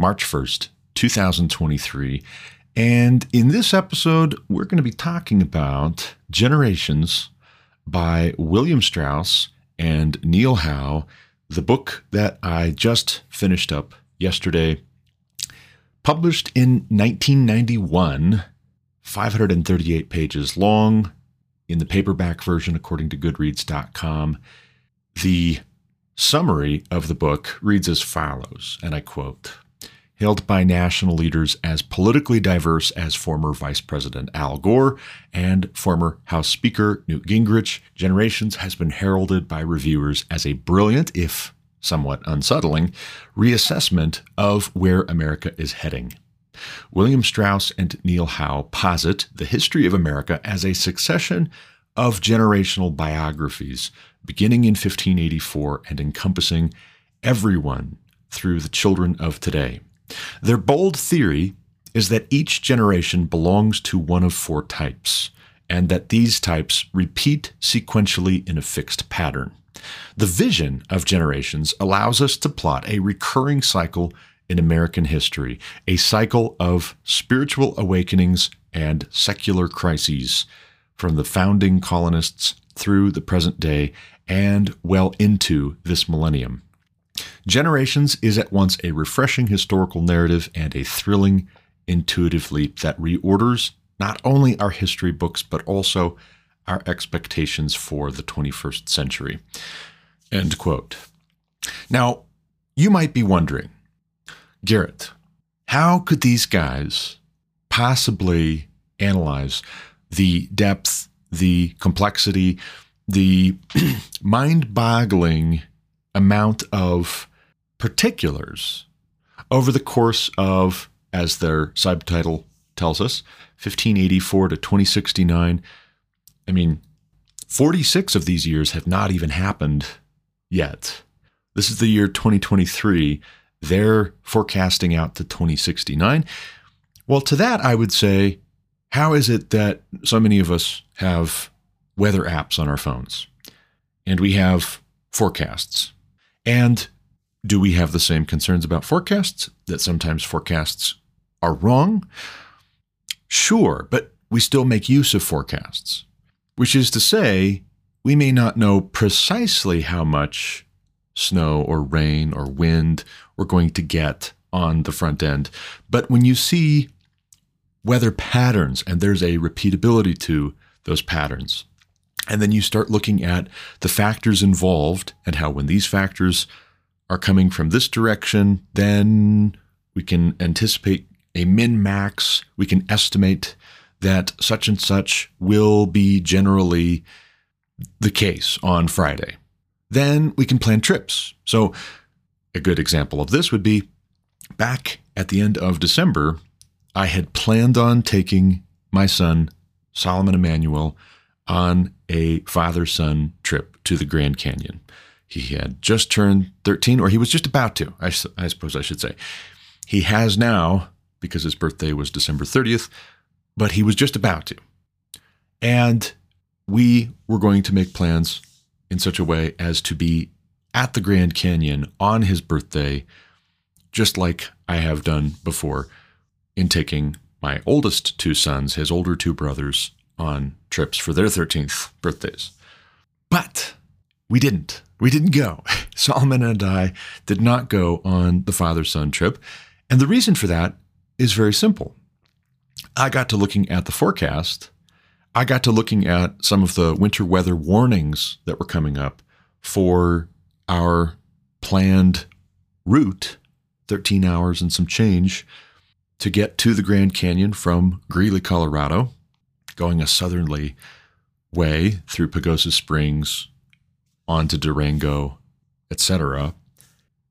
March 1st, 2023. And in this episode, we're going to be talking about Generations by William Strauss and Neil Howe, the book that I just finished up yesterday Published in 1991, 538 pages long in the paperback version, according to Goodreads.com. The summary of the book reads as follows, and I quote Hailed by national leaders as politically diverse as former Vice President Al Gore and former House Speaker Newt Gingrich, Generations has been heralded by reviewers as a brilliant, if somewhat unsettling, reassessment of where America is heading. William Strauss and Neil Howe posit the history of America as a succession of generational biographies, beginning in 1584 and encompassing everyone through the children of today. Their bold theory is that each generation belongs to one of four types, and that these types repeat sequentially in a fixed pattern. The vision of generations allows us to plot a recurring cycle in American history, a cycle of spiritual awakenings and secular crises from the founding colonists through the present day and well into this millennium. Generations is at once a refreshing historical narrative and a thrilling intuitive leap that reorders not only our history books, but also our expectations for the 21st century. End quote. Now, you might be wondering, Garrett, how could these guys possibly analyze the depth, the complexity, the mind boggling amount of particulars over the course of, as their subtitle tells us, 1584 to 2069 I mean, 46 of these years have not even happened yet. This is the year 2023. They're forecasting out to 2069. Well, to that, I would say, how is it that so many of us have weather apps on our phones and we have forecasts? And do we have the same concerns about forecasts that sometimes forecasts are wrong? Sure, but we still make use of forecasts which is to say, we may not know precisely how much snow or rain or wind we're going to get on the front end. But when you see weather patterns and there's a repeatability to those patterns, and then you start looking at the factors involved and how when these factors are coming from this direction, then we can anticipate a min max, we can estimate that such and such will be generally the case on Friday. Then we can plan trips. So, a good example of this would be back at the end of December, I had planned on taking my son, Solomon Emmanuel, on a father son trip to the Grand Canyon. He had just turned 13, or he was just about to, I, I suppose I should say. He has now, because his birthday was December 30th, but he was just about to. And we were going to make plans in such a way as to be at the Grand Canyon on his birthday, just like I have done before in taking my oldest two sons, his older two brothers, on trips for their 13th birthdays. But we didn't. We didn't go. Solomon and I did not go on the father son trip. And the reason for that is very simple. I got to looking at the forecast. I got to looking at some of the winter weather warnings that were coming up for our planned route, 13 hours and some change, to get to the Grand Canyon from Greeley, Colorado, going a southerly way through Pagosa Springs, on to Durango, etc.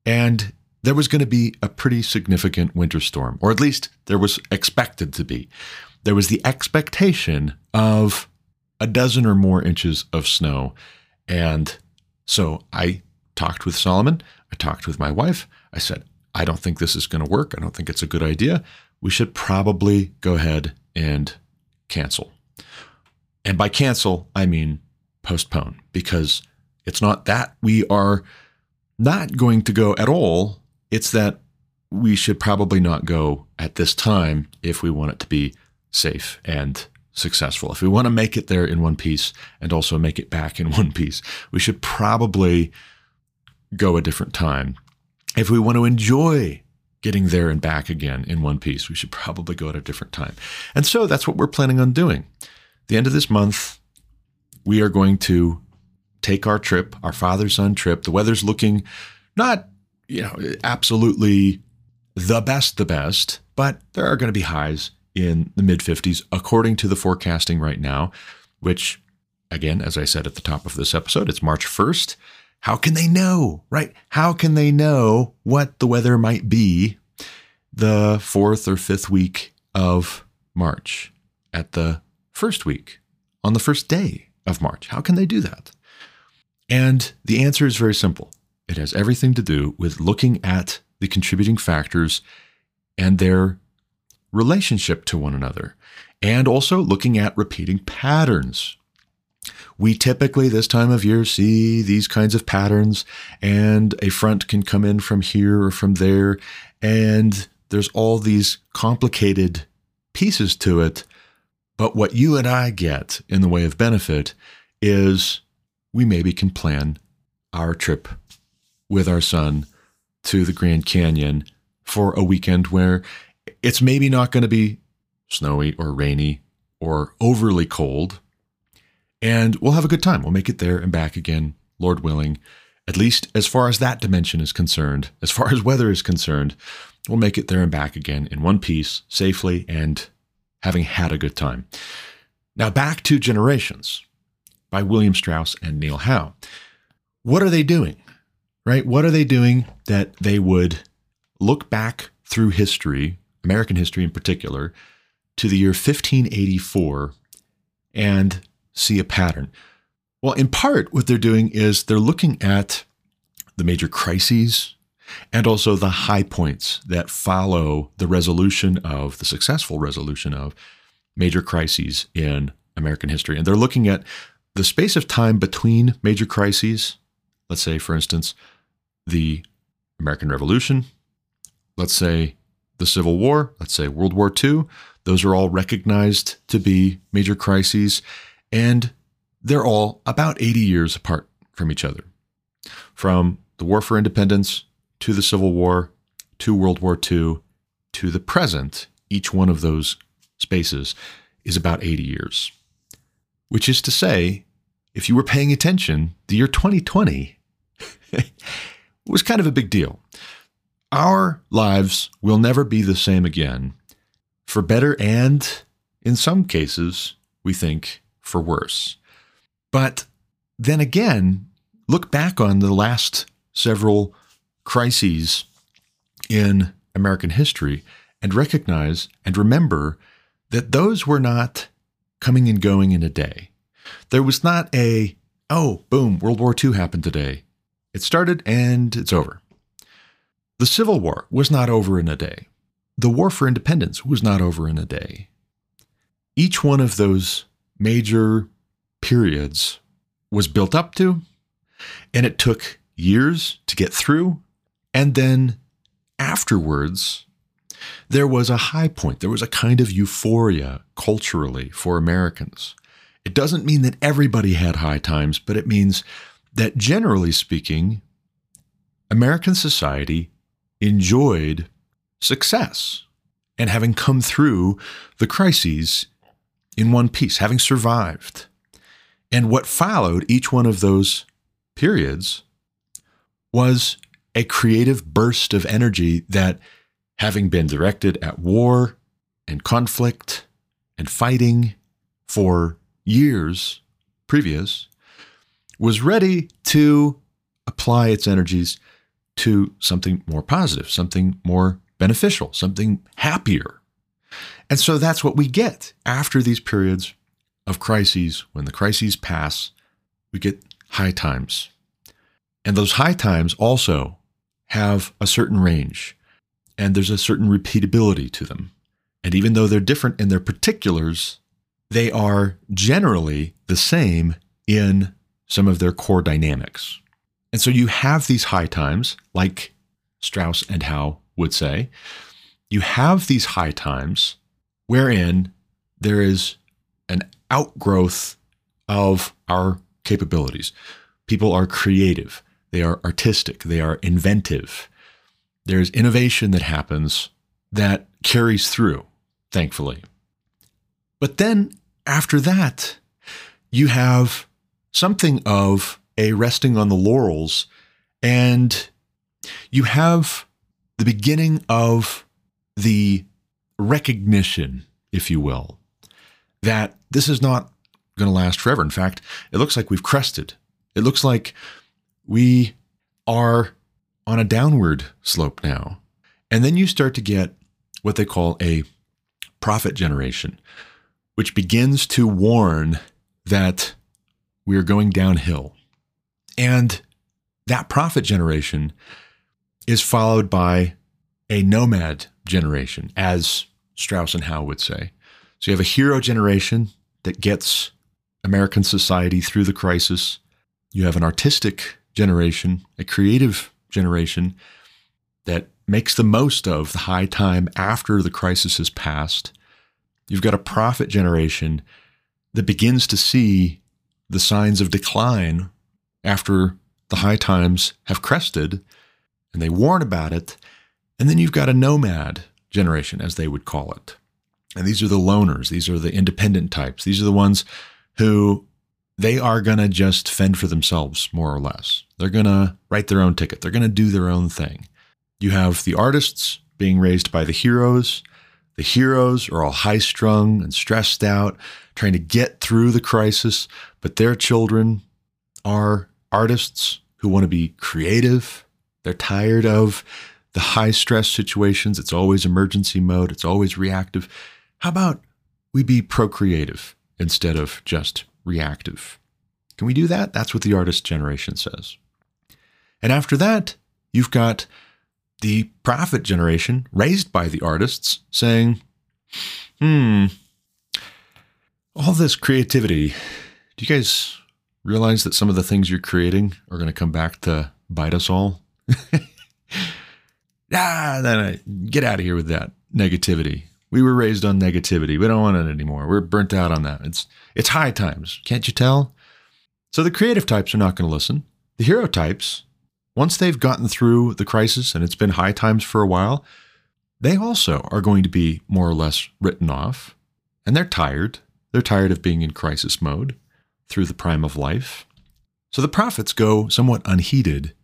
And there was going to be a pretty significant winter storm, or at least there was expected to be. There was the expectation of a dozen or more inches of snow. And so I talked with Solomon. I talked with my wife. I said, I don't think this is going to work. I don't think it's a good idea. We should probably go ahead and cancel. And by cancel, I mean postpone because it's not that we are not going to go at all. It's that we should probably not go at this time if we want it to be safe and successful. If we want to make it there in one piece and also make it back in one piece, we should probably go a different time. If we want to enjoy getting there and back again in one piece, we should probably go at a different time. And so that's what we're planning on doing. The end of this month, we are going to take our trip, our father son trip. The weather's looking not, you know, absolutely the best, the best, but there are going to be highs in the mid 50s, according to the forecasting right now, which, again, as I said at the top of this episode, it's March 1st. How can they know, right? How can they know what the weather might be the fourth or fifth week of March at the first week, on the first day of March? How can they do that? And the answer is very simple it has everything to do with looking at the contributing factors and their relationship to one another, and also looking at repeating patterns. We typically, this time of year, see these kinds of patterns, and a front can come in from here or from there, and there's all these complicated pieces to it. But what you and I get in the way of benefit is we maybe can plan our trip with our son to the Grand Canyon for a weekend where it's maybe not going to be snowy or rainy or overly cold. And we'll have a good time. We'll make it there and back again, Lord willing. At least as far as that dimension is concerned, as far as weather is concerned, we'll make it there and back again in one piece, safely, and having had a good time. Now, back to Generations by William Strauss and Neil Howe. What are they doing? Right? What are they doing that they would look back through history American history in particular, to the year 1584 and see a pattern. Well, in part, what they're doing is they're looking at the major crises and also the high points that follow the resolution of the successful resolution of major crises in American history. And they're looking at the space of time between major crises. Let's say, for instance, the American Revolution. Let's say the Civil War, let's say World War II, those are all recognized to be major crises, and they're all about 80 years apart from each other. From the War for Independence to the Civil War to World War II to the present, each one of those spaces is about 80 years. Which is to say, if you were paying attention, the year 2020 was kind of a big deal. Our lives will never be the same again, for better and, in some cases, we think, for worse. But then again, look back on the last several crises in American history and recognize and remember that those were not coming and going in a day. There was not a, oh, boom, World War II happened today. It started and it's over. The Civil War was not over in a day. The War for Independence was not over in a day. Each one of those major periods was built up to, and it took years to get through. And then afterwards, there was a high point. There was a kind of euphoria culturally for Americans. It doesn't mean that everybody had high times, but it means that generally speaking, American society enjoyed success and having come through the crises in one piece, having survived. And what followed each one of those periods was a creative burst of energy that, having been directed at war and conflict and fighting for years previous, was ready to apply its energies to something more positive, something more beneficial, something happier. And so that's what we get after these periods of crises. When the crises pass, we get high times. And those high times also have a certain range and there's a certain repeatability to them. And even though they're different in their particulars, they are generally the same in some of their core dynamics. And so you have these high times, like Strauss and Howe would say. You have these high times wherein there is an outgrowth of our capabilities. People are creative, they are artistic, they are inventive. There's innovation that happens that carries through, thankfully. But then after that, you have something of a resting on the laurels, and you have the beginning of the recognition, if you will, that this is not going to last forever. In fact, it looks like we've crested. It looks like we are on a downward slope now. And then you start to get what they call a prophet generation, which begins to warn that we are going downhill. And that prophet generation is followed by a nomad generation, as Strauss and Howe would say. So you have a hero generation that gets American society through the crisis. You have an artistic generation, a creative generation that makes the most of the high time after the crisis has passed. You've got a prophet generation that begins to see the signs of decline after the high times have crested and they warn about it. And then you've got a nomad generation, as they would call it. And these are the loners, these are the independent types, these are the ones who they are going to just fend for themselves, more or less. They're going to write their own ticket, they're going to do their own thing. You have the artists being raised by the heroes. The heroes are all high strung and stressed out, trying to get through the crisis, but their children are artists who want to be creative. They're tired of the high stress situations. It's always emergency mode, it's always reactive. How about we be procreative instead of just reactive? Can we do that? That's what the artist generation says. And after that, you've got the prophet generation raised by the artists saying, hmm, all this creativity, do you guys realize that some of the things you're creating are going to come back to bite us all? ah, then I, get out of here with that negativity. We were raised on negativity. We don't want it anymore. We're burnt out on that. It's it's high times. Can't you tell? So the creative types are not going to listen. The hero types, once they've gotten through the crisis and it's been high times for a while, they also are going to be more or less written off. And they're tired. They're tired of being in crisis mode through the prime of life. So the prophets go somewhat unheeded,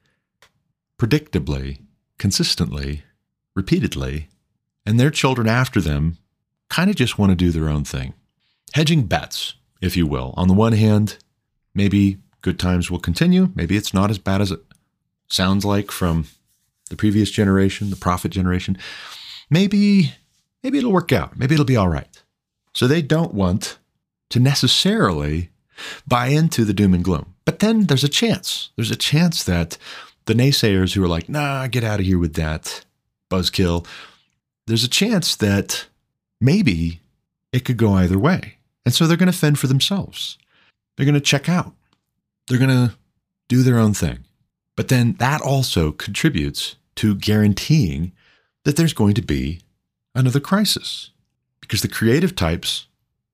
predictably, consistently, repeatedly, and their children after them kind of just want to do their own thing. Hedging bets, if you will. On the one hand, maybe good times will continue. Maybe it's not as bad as it sounds like from the previous generation, the prophet generation. Maybe maybe it'll work out. Maybe it'll be all right. So they don't want to necessarily buy into the doom and gloom. But then there's a chance. There's a chance that the naysayers who are like, nah, get out of here with that buzzkill, there's a chance that maybe it could go either way. And so they're going to fend for themselves. They're going to check out. They're going to do their own thing. But then that also contributes to guaranteeing that there's going to be another crisis. Because the creative types,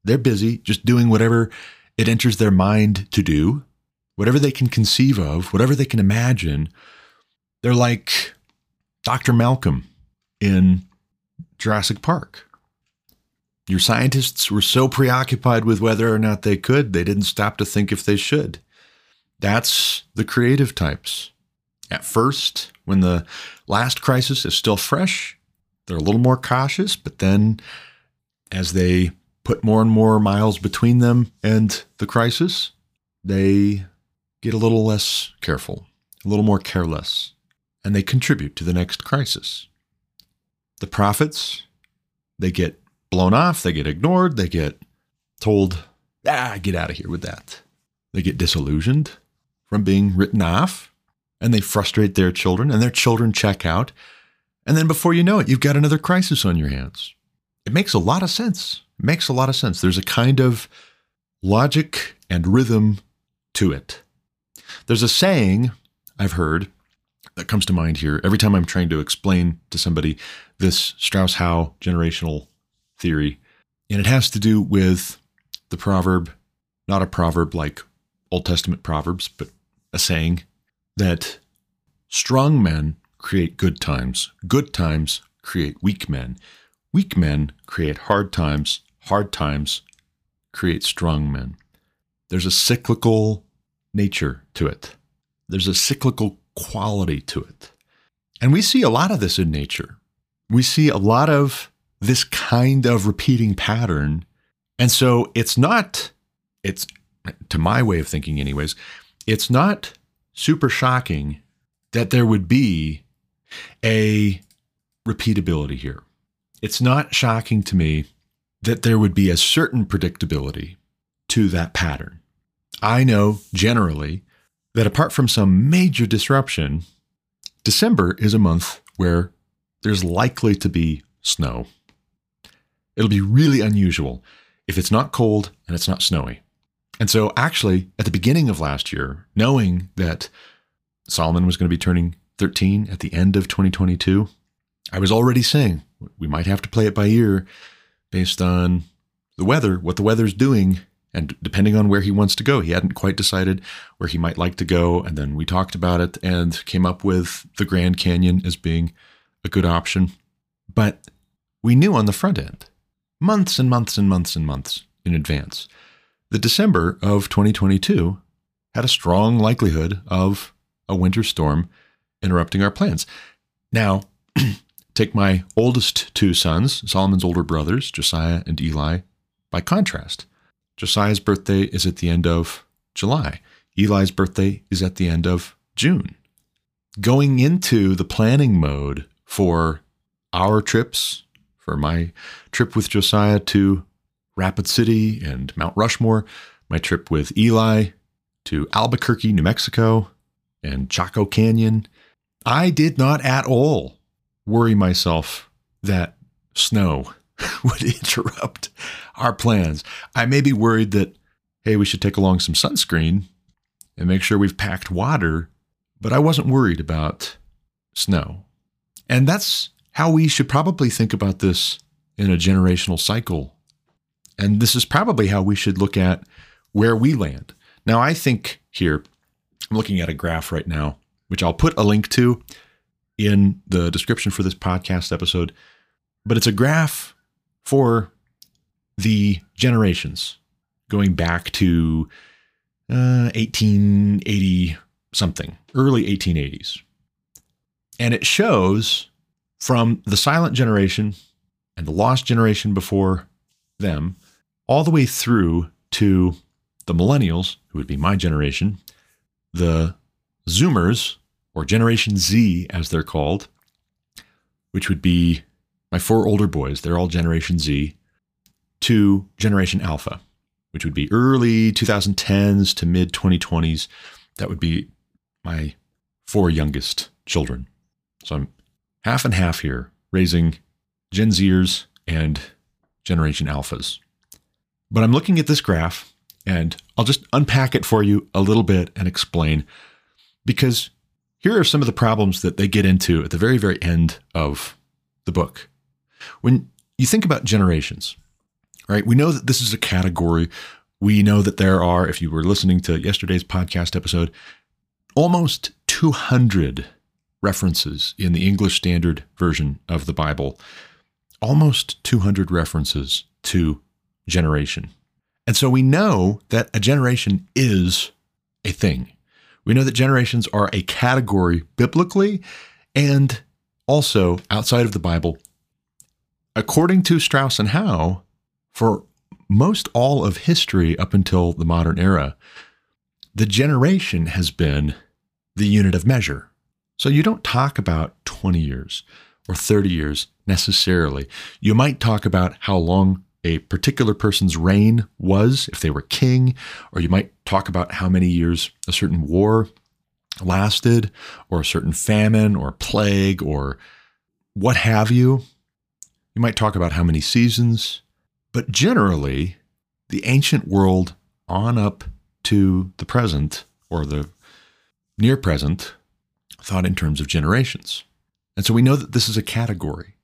they're busy just doing whatever it enters their mind to do, whatever they can conceive of, whatever they can imagine. They're like Dr. Malcolm in Jurassic Park. Your scientists were so preoccupied with whether or not they could, they didn't stop to think if they should. That's the creative types. At first, when the last crisis is still fresh, they're a little more cautious, but then as they put more and more miles between them and the crisis, they get a little less careful, a little more careless. and they contribute to the next crisis. The prophets, they get blown off, they get ignored, they get told, ah, get out of here with that. They get disillusioned from being written off, and they frustrate their children, and their children check out. And then before you know it, you've got another crisis on your hands. It makes a lot of sense. It makes a lot of sense. There's a kind of logic and rhythm to it. There's a saying I've heard that comes to mind here every time I'm trying to explain to somebody this Strauss Howe generational theory. And it has to do with the proverb, not a proverb like Old Testament proverbs, but a saying that strong men create good times, good times create weak men, weak men create hard times, hard times create strong men. There's a cyclical nature to it. There's a cyclical quality to it. And we see a lot of this in nature. We see a lot of this kind of repeating pattern. And so it's not, it's to my way of thinking, anyways, it's not super shocking that there would be a repeatability here. It's not shocking to me that there would be a certain predictability to that pattern. I know generally that apart from some major disruption, December is a month where there's likely to be snow. It'll be really unusual if it's not cold and it's not snowy. And so, actually, at the beginning of last year, knowing that Solomon was going to be turning 13 at the end of 2022, I was already saying we might have to play it by ear based on the weather, what the weather's doing, and depending on where he wants to go. He hadn't quite decided where he might like to go. And then we talked about it and came up with the Grand Canyon as being a good option. But we knew on the front end, months and months and months and months in advance, the December of 2022 had a strong likelihood of a winter storm interrupting our plans. Now, take my oldest two sons, Solomon's older brothers, Josiah and Eli, by contrast. Josiah's birthday is at the end of July. Eli's birthday is at the end of June. Going into the planning mode for our trips, for my trip with Josiah to Rapid City and Mount Rushmore, my trip with Eli to Albuquerque, New Mexico, and Chaco Canyon, I did not at all worry myself that snow would interrupt our plans. I may be worried that, hey, we should take along some sunscreen and make sure we've packed water, but I wasn't worried about snow. And that's how we should probably think about this in a generational cycle. And this is probably how we should look at where we land. Now, I think here, I'm looking at a graph right now, which I'll put a link to in the description for this podcast episode, but it's a graph for the generations going back to uh, 1880 something, early 1880s. And it shows from the silent generation and the lost generation before them, all the way through to the millennials, who would be my generation, the Zoomers, or Generation Z as they're called, which would be my four older boys, they're all Generation Z, to Generation Alpha, which would be early 2010s to mid 2020s. That would be my four youngest children. So I'm half and half here, raising Gen Zers and Generation Alphas. But I'm looking at this graph and I'll just unpack it for you a little bit and explain because here are some of the problems that they get into at the very, very end of the book. When you think about generations, right? We know that this is a category. We know that there are, if you were listening to yesterday's podcast episode, almost 200 references in the English Standard Version of the Bible, almost 200 references to generation. And so we know that a generation is a thing. We know that generations are a category biblically and also outside of the Bible. According to Strauss and Howe, for most all of history up until the modern era, the generation has been the unit of measure. So you don't talk about 20 years or 30 years necessarily. You might talk about how long a particular person's reign was, if they were king, or you might talk about how many years a certain war lasted, or a certain famine, or plague, or what have you. You might talk about how many seasons, but generally, the ancient world on up to the present, or the near present, thought in terms of generations. And so we know that this is a category.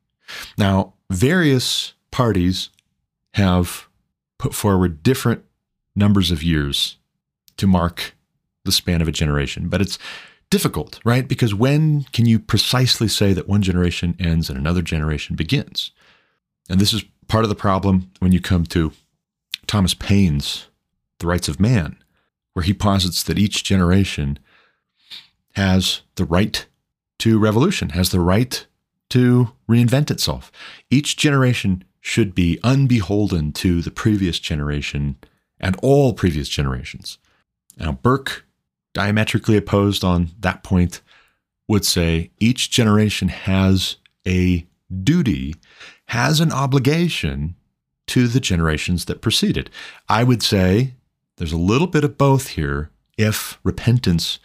Now, various parties have put forward different numbers of years to mark the span of a generation, but it's difficult, right? Because when can you precisely say that one generation ends and another generation begins? And this is part of the problem when you come to Thomas Paine's The Rights of Man, where he posits that each generation has the right to revolution, has the right to reinvent itself. Each generation should be unbeholden to the previous generation and all previous generations. Now, Burke, diametrically opposed on that point, would say each generation has a duty, has an obligation to the generations that preceded. I would say there's a little bit of both here if repentance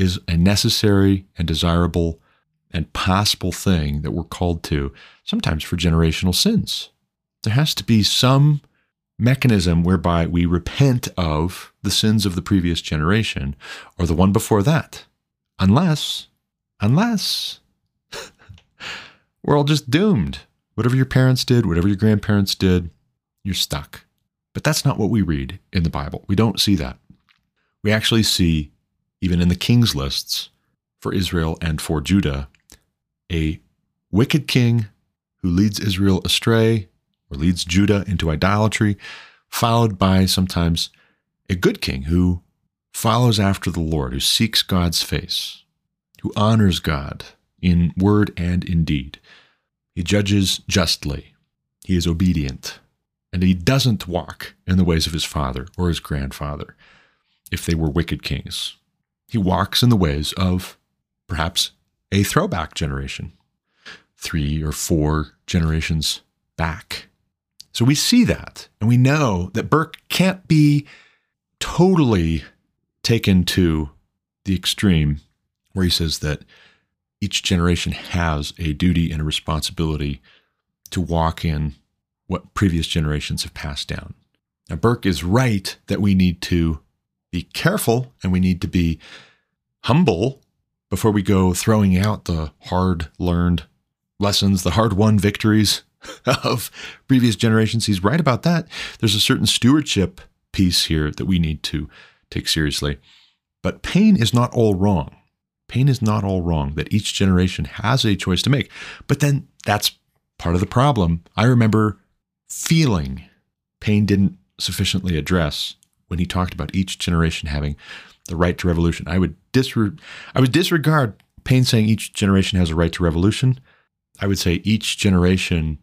is a necessary and desirable and possible thing that we're called to, sometimes for generational sins. There has to be some mechanism whereby we repent of the sins of the previous generation or the one before that. Unless, unless we're all just doomed. Whatever your parents did, whatever your grandparents did, you're stuck. But that's not what we read in the Bible. We don't see that. We actually see, even in the king's lists for Israel and for Judah, a wicked king who leads Israel astray or leads Judah into idolatry, followed by sometimes a good king who follows after the Lord, who seeks God's face, who honors God in word and in deed. He judges justly, he is obedient, and he doesn't walk in the ways of his father or his grandfather if they were wicked kings. He walks in the ways of perhaps a throwback generation, three or four generations back. So we see that, and we know that Burke can't be totally taken to the extreme where he says that each generation has a duty and a responsibility to walk in what previous generations have passed down. Now, Burke is right that we need to be careful and we need to be humble before we go throwing out the hard learned lessons, the hard won victories of previous generations. He's right about that. There's a certain stewardship piece here that we need to take seriously. But Paine is not all wrong. Paine is not all wrong that each generation has a choice to make. But then that's part of the problem. I remember feeling Paine didn't sufficiently address when he talked about each generation having the right to revolution. I would disre- I would disregard Paine saying each generation has a right to revolution. I would say each generation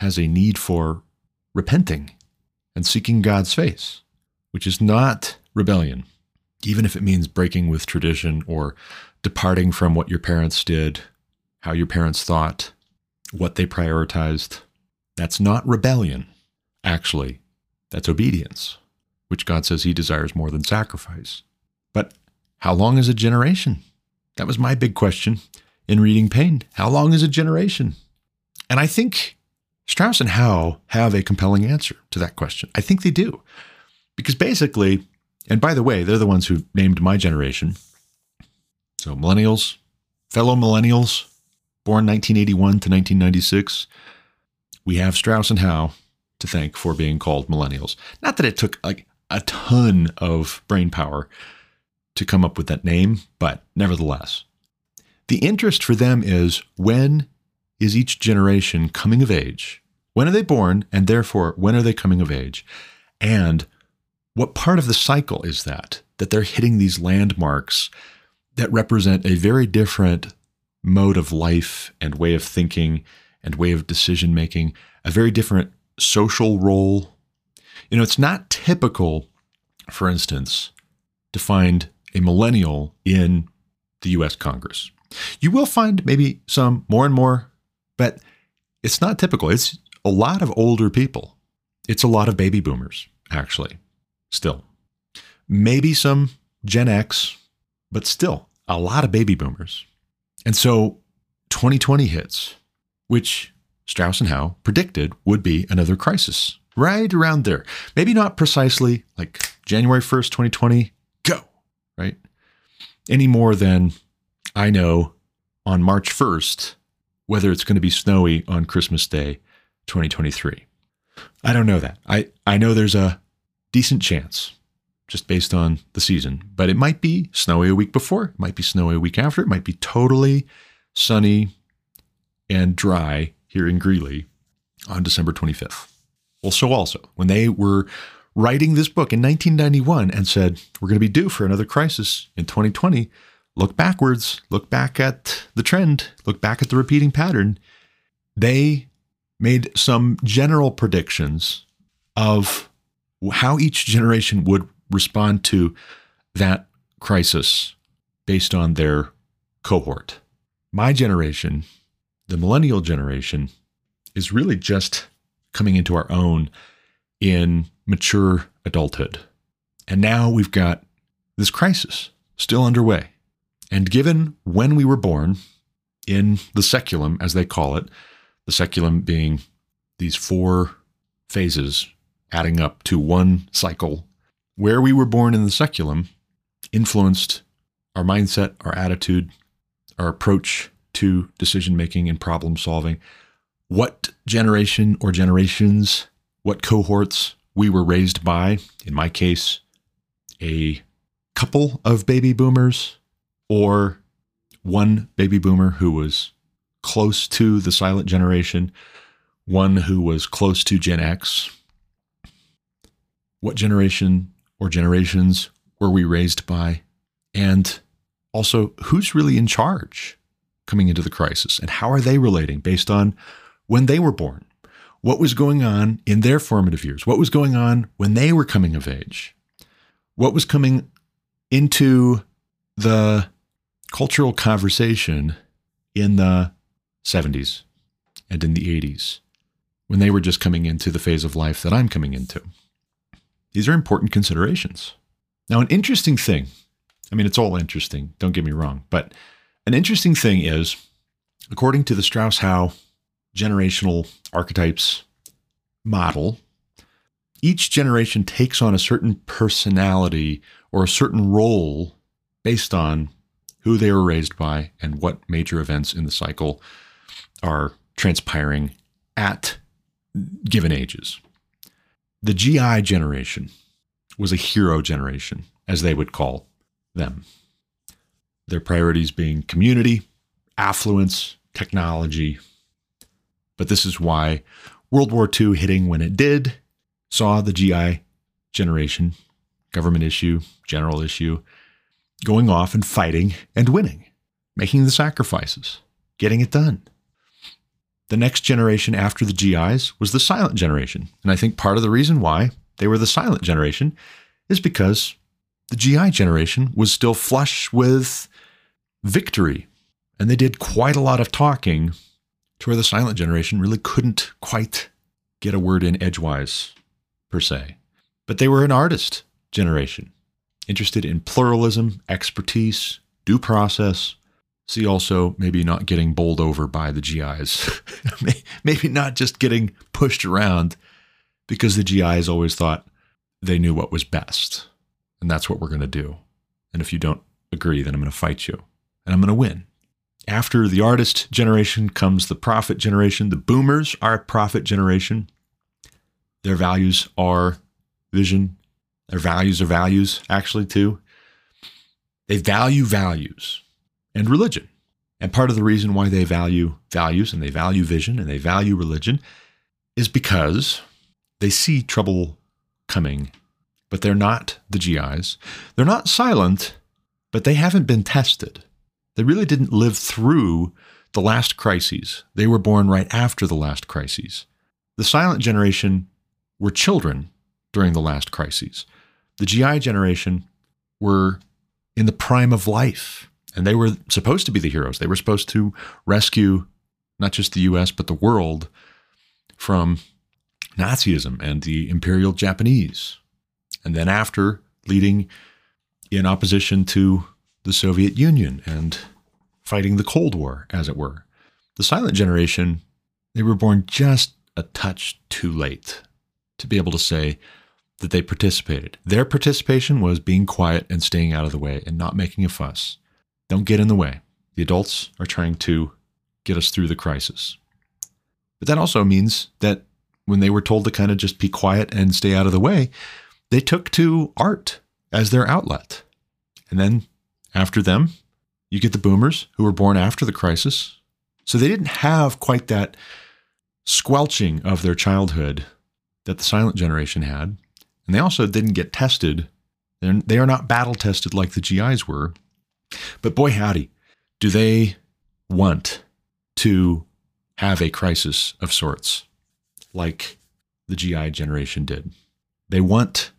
has a need for repenting and seeking God's face, which is not rebellion, even if it means breaking with tradition or departing from what your parents did, how your parents thought, what they prioritized. That's not rebellion. Actually, that's obedience, which God says He desires more than sacrifice. But how long is a generation? That was my big question in reading Paine. How long is a generation? And I think Strauss and Howe have a compelling answer to that question. I think they do. Because basically, and by the way, they're the ones who named my generation. So, millennials, fellow millennials, born 1981 to 1996, we have Strauss and Howe to thank for being called millennials. Not that it took like a ton of brain power to come up with that name, but nevertheless. The interest for them is when is each generation coming of age? When are they born? And therefore, when are they coming of age? And what part of the cycle is that? That they're hitting these landmarks that represent a very different mode of life and way of thinking and way of decision making, a very different social role. You know, it's not typical, for instance, to find a millennial in the US Congress. You will find maybe some more and more, but it's not typical. It's a lot of older people. It's a lot of baby boomers, actually, still. Maybe some Gen X, but still a lot of baby boomers. And so 2020 hits, which Strauss and Howe predicted would be another crisis right around there. Maybe not precisely like January 1st, 2020, go, right? Any more than I know on March 1st whether it's going to be snowy on Christmas Day 2023. I don't know that. I, I know there's a decent chance just based on the season, but it might be snowy a week before, it might be snowy a week after, it might be totally sunny and dry here in Greeley on December 25th. Well, so also, when they were writing this book in 1991 and said, we're going to be due for another crisis in 2020, look backwards, look back at the trend, look back at the repeating pattern. They made some general predictions of how each generation would respond to that crisis based on their cohort. My generation, the millennial generation, is really just coming into our own in mature adulthood. And now we've got this crisis still underway. And given when we were born in the saeculum, as they call it, the saeculum being these four phases adding up to one cycle, where we were born in the seculum influenced our mindset, our attitude, our approach to decision making and problem solving, what generation or generations, what cohorts we were raised by. In my case, a couple of baby boomers or one baby boomer who was close to the silent generation, one who was close to Gen X. What generation or generations were we raised by? And also, who's really in charge coming into the crisis? And how are they relating based on when they were born? What was going on in their formative years? What was going on when they were coming of age? What was coming into the cultural conversation in the 70s and in the 80s when they were just coming into the phase of life that I'm coming into. These are important considerations. Now, an interesting thing, I mean, it's all interesting, don't get me wrong, but an interesting thing is, according to the Strauss Howe generational archetypes model, each generation takes on a certain personality or a certain role based on who they were raised by, and what major events in the cycle are transpiring at given ages. The GI generation was a hero generation, as they would call them. Their priorities being community, affluence, technology. But this is why World War II hitting when it did saw the GI generation, government issue, general issue, going off and fighting and winning, making the sacrifices, getting it done. The next generation after the GIs was the silent generation. And I think part of the reason why they were the silent generation is because the GI generation was still flush with victory. And they did quite a lot of talking to where the silent generation really couldn't quite get a word in edgewise, per se. But they were an artist generation interested in pluralism, expertise, due process. See also maybe not getting bowled over by the GIs, maybe not just getting pushed around because the GIs always thought they knew what was best. And that's what we're going to do. And if you don't agree, then I'm going to fight you and I'm going to win. After the artist generation comes the prophet generation. The boomers are a prophet generation. Their values are vision, their values are values, actually, too. They value values and religion. And part of the reason why they value values and they value vision and they value religion is because they see trouble coming, but they're not the GIs. They're not silent, but they haven't been tested. They really didn't live through the last crises. They were born right after the last crises. The silent generation were children during the last crises the GI generation were in the prime of life And they were supposed to be the heroes. They were supposed to rescue not just the US, but the world from Nazism and the Imperial Japanese. And then after, leading in opposition to the Soviet Union and fighting the Cold War, as it were. The silent generation, they were born just a touch too late to be able to say that they participated. Their participation was being quiet and staying out of the way and not making a fuss. Don't get in the way. The adults are trying to get us through the crisis. But that also means that when they were told to kind of just be quiet and stay out of the way, they took to art as their outlet. And then after them, you get the boomers who were born after the crisis. So they didn't have quite that squelching of their childhood that the silent generation had. And they also didn't get tested. They're, they are not battle tested like the GIs were. But boy, howdy, do they want to have a crisis of sorts like the GI generation did. They want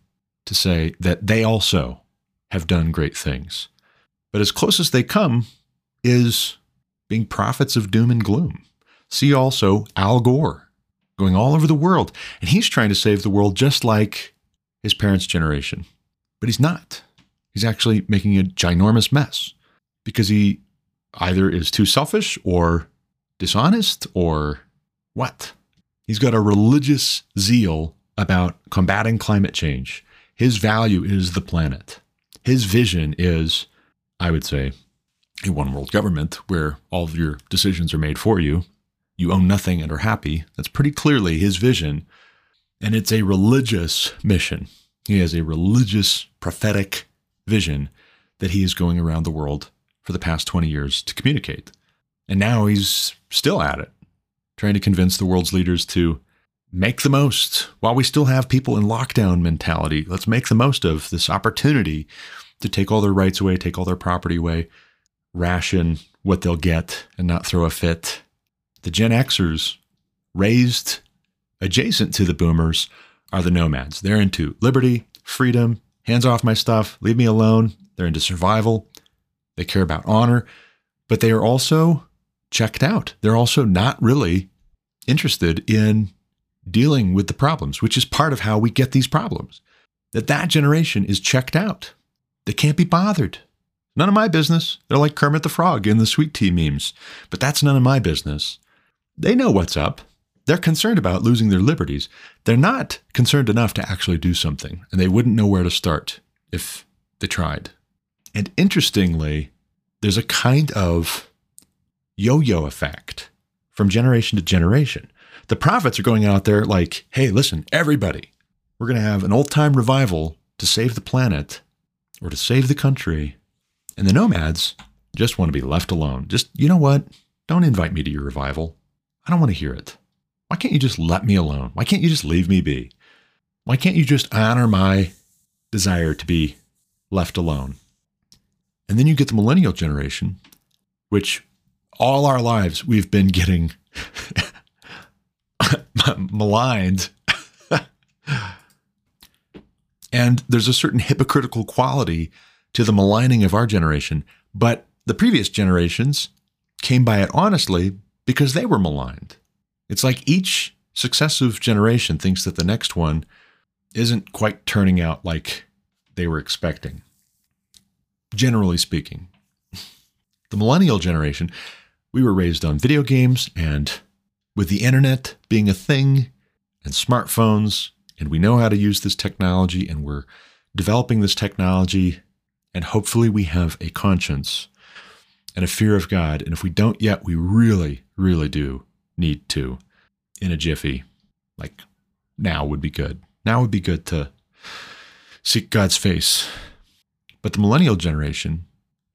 to say that they also have done great things. But as close as they come is being prophets of doom and gloom. See also Al Gore going all over the world, and he's trying to save the world just like his parents' generation. But he's not. He's actually making a ginormous mess because he either is too selfish or dishonest or what? He's got a religious zeal about combating climate change. His value is the planet. His vision is, I would say, a one world government where all of your decisions are made for you. You own nothing and are happy. That's pretty clearly his vision. And it's a religious mission. He has a religious, prophetic vision that he is going around the world for the past 20 years to communicate. And now he's still at it, trying to convince the world's leaders to make the most while we still have people in lockdown mentality. Let's make the most of this opportunity to take all their rights away, take all their property away, ration what they'll get, and not throw a fit. The Gen Xers, raised adjacent to the boomers, are the nomads. They're into liberty, freedom, hands off my stuff, leave me alone. They're into survival. They care about honor, but they are also checked out. They're also not really interested in dealing with the problems, which is part of how we get these problems. That that generation is checked out. They can't be bothered. None of my business. They're like Kermit the Frog in the sweet tea memes. But that's none of my business. They know what's up. They're concerned about losing their liberties. They're not concerned enough to actually do something, and they wouldn't know where to start if they tried. And interestingly, there's a kind of yo yo effect from generation to generation. The prophets are going out there like, hey, listen, everybody, we're going to have an old time revival to save the planet or to save the country. And the nomads just want to be left alone. Just, you know what? Don't invite me to your revival. I don't want to hear it. Why can't you just let me alone? Why can't you just leave me be? Why can't you just honor my desire to be left alone? And then you get the millennial generation, which all our lives we've been getting maligned. and there's a certain hypocritical quality to the maligning of our generation. But the previous generations came by it honestly because they were maligned. It's like each successive generation thinks that the next one isn't quite turning out like they were expecting, generally speaking. The millennial generation we were raised on video games and with the internet being a thing and smartphones, and we know how to use this technology and we're developing this technology, and hopefully we have a conscience and a fear of God. And if we don't yet, we really, really do need to in a jiffy. Like now would be good. Now would be good to seek God's face. But the millennial generation,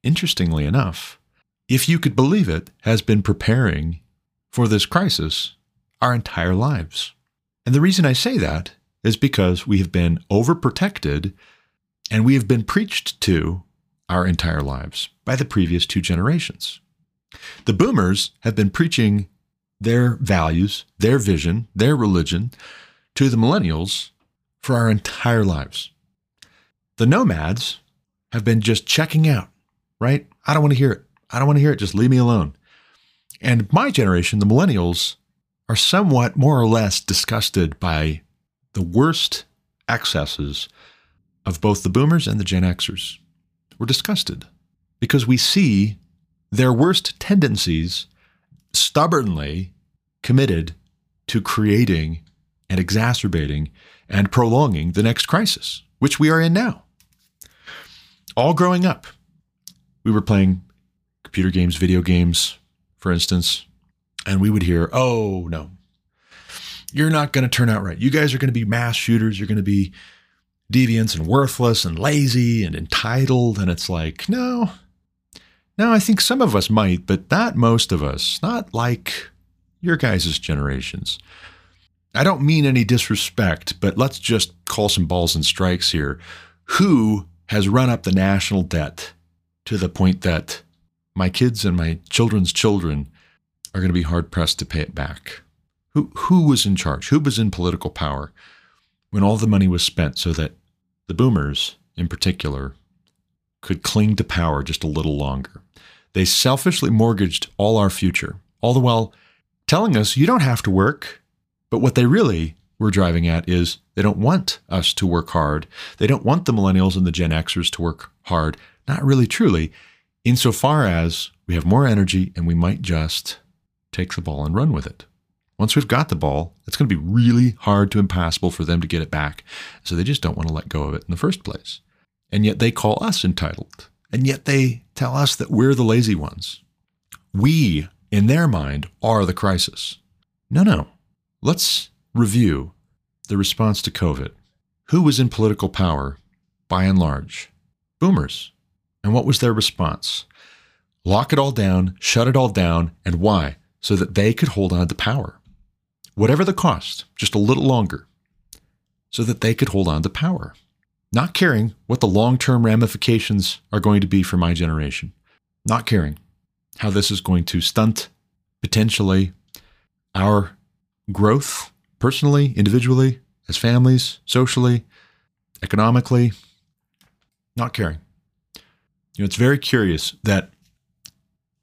interestingly enough, if you could believe it, has been preparing for this crisis our entire lives. And the reason I say that is because we have been overprotected and we have been preached to our entire lives by the previous two generations. The boomers have been preaching their values, their vision, their religion to the millennials for our entire lives. The nomads have been just checking out, right? I don't want to hear it. I don't want to hear it. Just leave me alone. And my generation, the millennials, are somewhat more or less disgusted by the worst excesses of both the boomers and the Gen Xers. We're disgusted because we see their worst tendencies stubbornly committed to creating and exacerbating and prolonging the next crisis, which we are in now. All growing up, we were playing computer games, video games, for instance, and we would hear, oh, no, you're not going to turn out right. You guys are going to be mass shooters. You're going to be deviants and worthless and lazy and entitled. And it's like, no, no, I think some of us might, but not most of us. Not like your guys' generations. I don't mean any disrespect, but let's just call some balls and strikes here. Who has run up the national debt to the point that my kids and my children's children are going to be hard pressed to pay it back? Who, who was in charge? Who was in political power when all the money was spent so that the boomers, in particular, could cling to power just a little longer? They selfishly mortgaged all our future, all the while telling us you don't have to work. But what they really were driving at is they don't want us to work hard. They don't want the millennials and the Gen Xers to work hard. Not really, truly, insofar as we have more energy and we might just take the ball and run with it. Once we've got the ball, it's going to be really hard to impossible for them to get it back. So they just don't want to let go of it in the first place. And yet they call us entitled. And yet they tell us that we're the lazy ones. We, in their mind, are the crisis. No, no. Let's review the response to COVID. Who was in political power by and large? Boomers. And what was their response? Lock it all down, shut it all down, and why? So that they could hold on to power. Whatever the cost, just a little longer, so that they could hold on to power not caring what the long term ramifications are going to be for my generation, not caring how this is going to stunt potentially our growth personally, individually, as families, socially, economically, not caring. You know, it's very curious that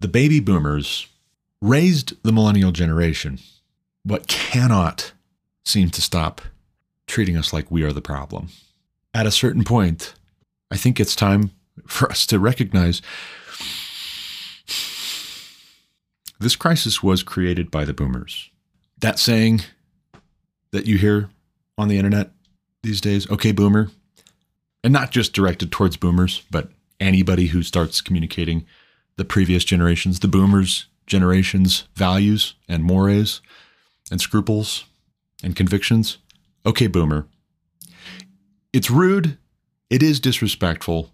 the baby boomers raised the millennial generation, but cannot seem to stop treating us like we are the problem at a certain point, I think it's time for us to recognize this crisis was created by the boomers. That saying that you hear on the internet these days, okay, boomer, and not just directed towards boomers, but anybody who starts communicating the previous generations, the boomers' generation's values and mores and scruples and convictions. Okay, boomer, it's rude. It is disrespectful.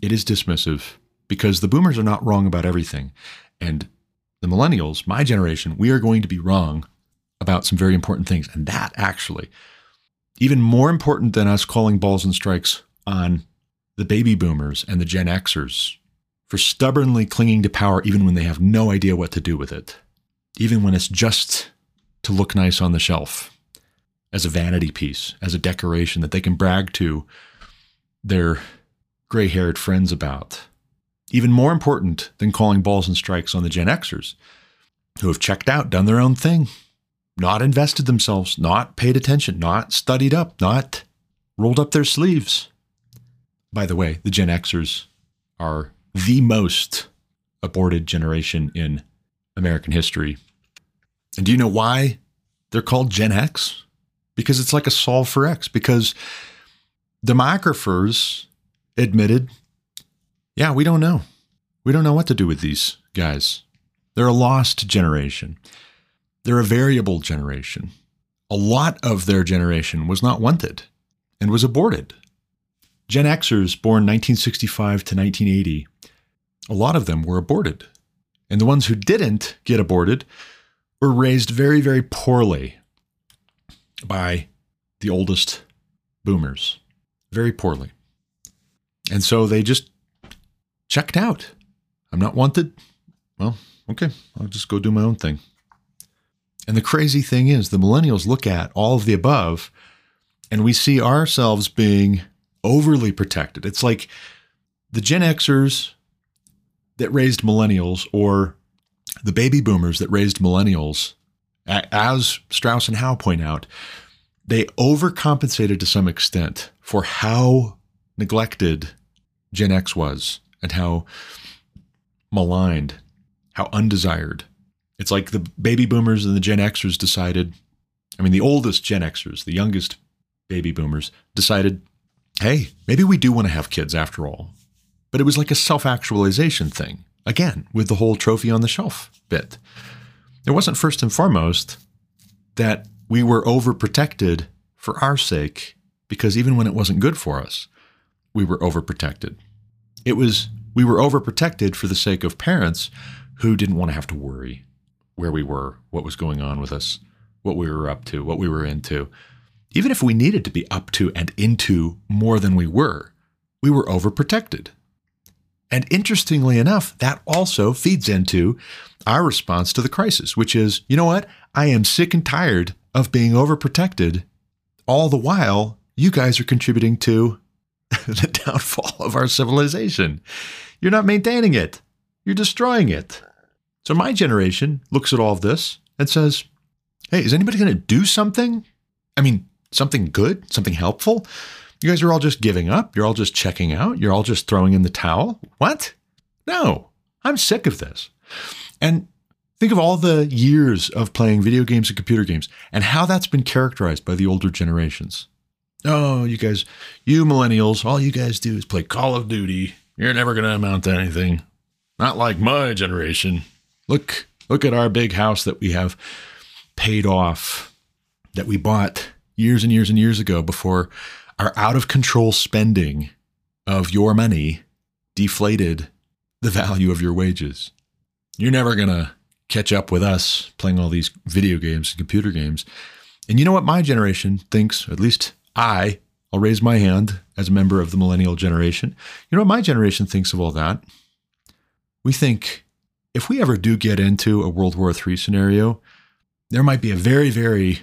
It is dismissive because the boomers are not wrong about everything. And the millennials, my generation, we are going to be wrong about some very important things. And that actually, even more important than us calling balls and strikes on the baby boomers and the Gen Xers for stubbornly clinging to power even when they have no idea what to do with it, even when it's just to look nice on the shelf as a vanity piece, as a decoration that they can brag to their gray haired friends about. Even more important than calling balls and strikes on the Gen Xers, who have checked out, done their own thing, not invested themselves, not paid attention, not studied up, not rolled up their sleeves. By the way, the Gen Xers are the most aborted generation in American history. And do you know why they're called Gen X? because it's like a solve for X. Because demographers admitted, yeah, we don't know. We don't know what to do with these guys. They're a lost generation. They're a variable generation. A lot of their generation was not wanted and was aborted. Gen Xers born 1965 to 1980, a lot of them were aborted. And the ones who didn't get aborted were raised very, very poorly by the oldest boomers very poorly. And so they just checked out. I'm not wanted. Well, okay, I'll just go do my own thing. And the crazy thing is, the millennials look at all of the above and we see ourselves being overly protected. It's like the Gen Xers that raised millennials or the baby boomers that raised millennials, as Strauss and Howe point out, they overcompensated to some extent for how neglected Gen X was and how maligned, how undesired. It's like the baby boomers and the Gen Xers decided, I mean, the oldest Gen Xers, the youngest baby boomers, decided, hey, maybe we do want to have kids after all. But it was like a self actualization thing, again, with the whole trophy on the shelf bit. It wasn't first and foremost that we were overprotected for our sake, because even when it wasn't good for us, we were overprotected. It was we were overprotected for the sake of parents who didn't want to have to worry where we were, what was going on with us, what we were up to, what we were into. Even if we needed to be up to and into more than we were, we were overprotected. And interestingly enough, that also feeds into our response to the crisis, which is, you know what? I am sick and tired of being overprotected. All the while, you guys are contributing to the downfall of our civilization. You're not maintaining it, you're destroying it. So my generation looks at all of this and says, hey, is anybody going to do something? I mean, something good, something helpful? You guys are all just giving up. You're all just checking out. You're all just throwing in the towel. What? No, I'm sick of this. And think of all the years of playing video games and computer games and how that's been characterized by the older generations. Oh, you guys, you millennials, all you guys do is play Call of Duty. You're never going to amount to anything. Not like my generation. Look, look at our big house that we have paid off, that we bought years and years and years ago before our out of control spending of your money deflated the value of your wages. You're never going to catch up with us playing all these video games and computer games. And you know what my generation thinks, at least I, I'll raise my hand as a member of the millennial generation. You know what my generation thinks of all that? We think if we ever do get into a World War III scenario, there might be a very, very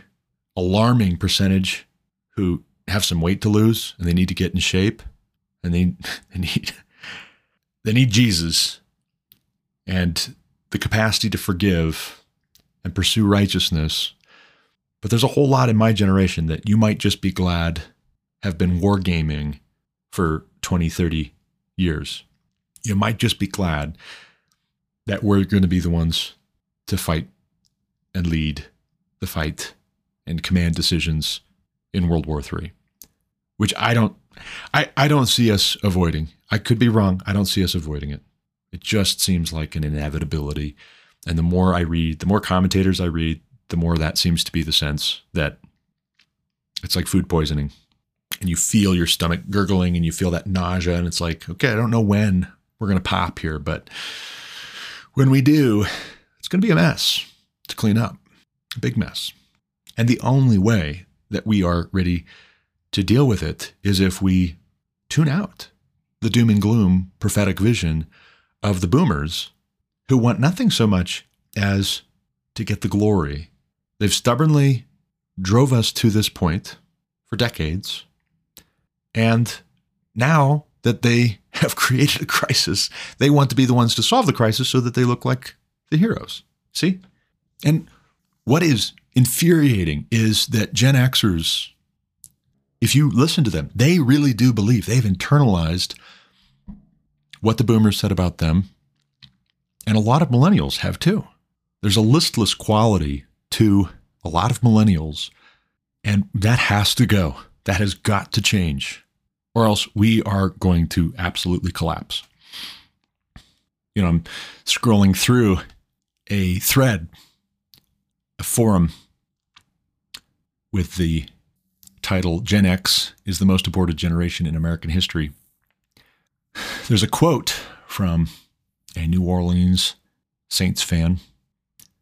alarming percentage who have some weight to lose and they need to get in shape and they, they need they need Jesus and the capacity to forgive and pursue righteousness but there's a whole lot in my generation that you might just be glad have been wargaming for 20, 30 years. You might just be glad that we're going to be the ones to fight and lead the fight and command decisions in World War III, which I don't, I, I don't see us avoiding. I could be wrong. I don't see us avoiding it. It just seems like an inevitability. And the more I read, the more commentators I read, the more that seems to be the sense that it's like food poisoning and you feel your stomach gurgling and you feel that nausea and it's like okay i don't know when we're going to pop here but when we do it's going to be a mess to clean up a big mess and the only way that we are ready to deal with it is if we tune out the doom and gloom prophetic vision of the boomers who want nothing so much as to get the glory They've stubbornly drove us to this point for decades. And now that they have created a crisis, they want to be the ones to solve the crisis so that they look like the heroes. See? And what is infuriating is that Gen Xers, if you listen to them, they really do believe they've internalized what the boomers said about them. And a lot of millennials have too. There's a listless quality to a lot of millennials. And that has to go. That has got to change, or else we are going to absolutely collapse. You know, I'm scrolling through a thread, a forum with the title Gen X is the most aborted generation in American history. There's a quote from a New Orleans Saints fan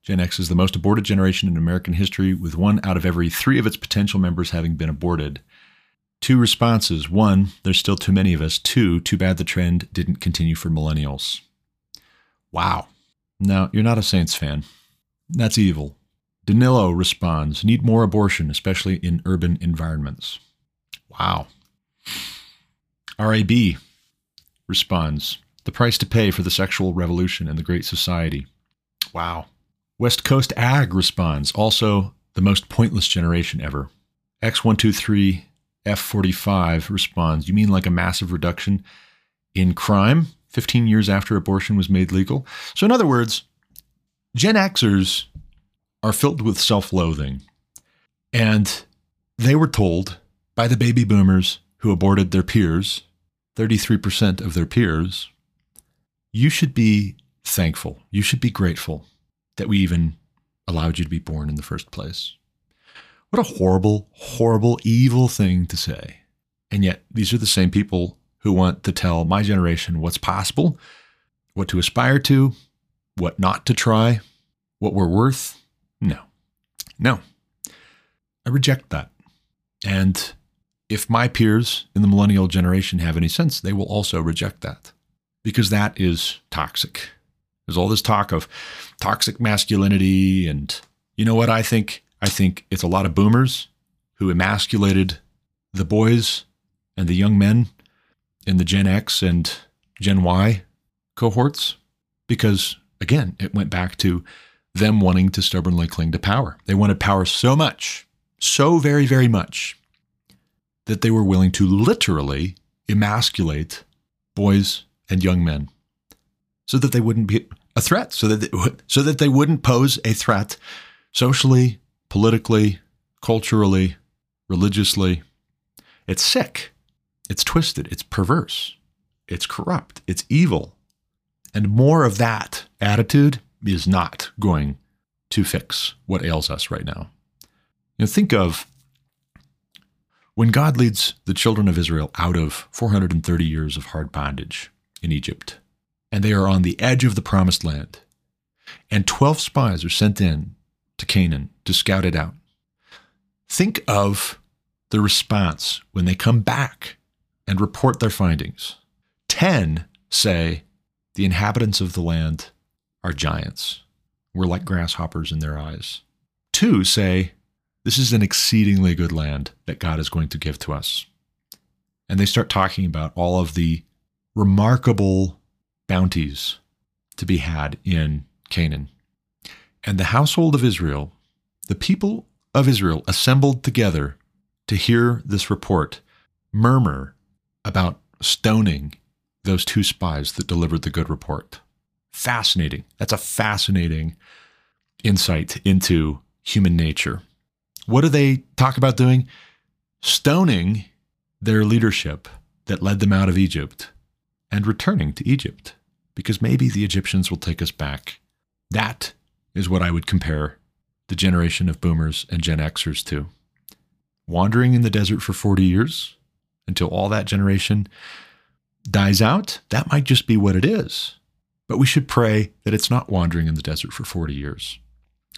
Gen X is the most aborted generation in American history, with one out of every three of its potential members having been aborted. Two responses. One, there's still too many of us. Two, too bad the trend didn't continue for millennials. Wow. Now, you're not a Saints fan. That's evil. Danilo responds Need more abortion, especially in urban environments. Wow. RAB responds the price to pay for the sexual revolution and the Great Society. Wow. West Coast Ag responds, also the most pointless generation ever. X123 F45 responds, You mean like a massive reduction in crime 15 years after abortion was made legal? So, in other words, Gen Xers are filled with self loathing. And they were told by the baby boomers who aborted their peers, 33% of their peers, you should be thankful. You should be grateful that we even allowed you to be born in the first place. What a horrible, horrible, evil thing to say. And yet, these are the same people who want to tell my generation what's possible, what to aspire to, what not to try, what we're worth. No, no. I reject that. And if my peers in the millennial generation have any sense, they will also reject that because that is toxic. There's all this talk of toxic masculinity. And you know what I think? I think it's a lot of boomers who emasculated the boys and the young men in the Gen X and Gen Y cohorts because, again, it went back to them wanting to stubbornly cling to power. They wanted power so much, so very, very much, that they were willing to literally emasculate boys and young men so that they wouldn't be a threat, so that they, so that they wouldn't pose a threat socially, politically, culturally, religiously. It's sick. It's twisted. It's perverse. It's corrupt. It's evil. And more of that attitude is not going to fix what ails us right now. You know, think of when God leads the children of Israel out of 430 years of hard bondage in Egypt, and they are on the edge of the promised land, and 12 spies are sent in to Canaan to scout it out. Think of the response when they come back and report their findings. 10 say, The inhabitants of the land are giants. We're like grasshoppers in their eyes. Two say, This is an exceedingly good land that God is going to give to us. And they start talking about all of the remarkable bounties to be had in Canaan. And the household of Israel, the people of Israel assembled together to hear this report, murmur about stoning those two spies that delivered the good report. Fascinating. That's a fascinating insight into human nature. What do they talk about doing? Stoning their leadership that led them out of Egypt and returning to Egypt because maybe the Egyptians will take us back. That is what I would compare the generation of boomers and Gen Xers to. Wandering in the desert for 40 years until all that generation dies out, that might just be what it is. But we should pray that it's not wandering in the desert for 40 years,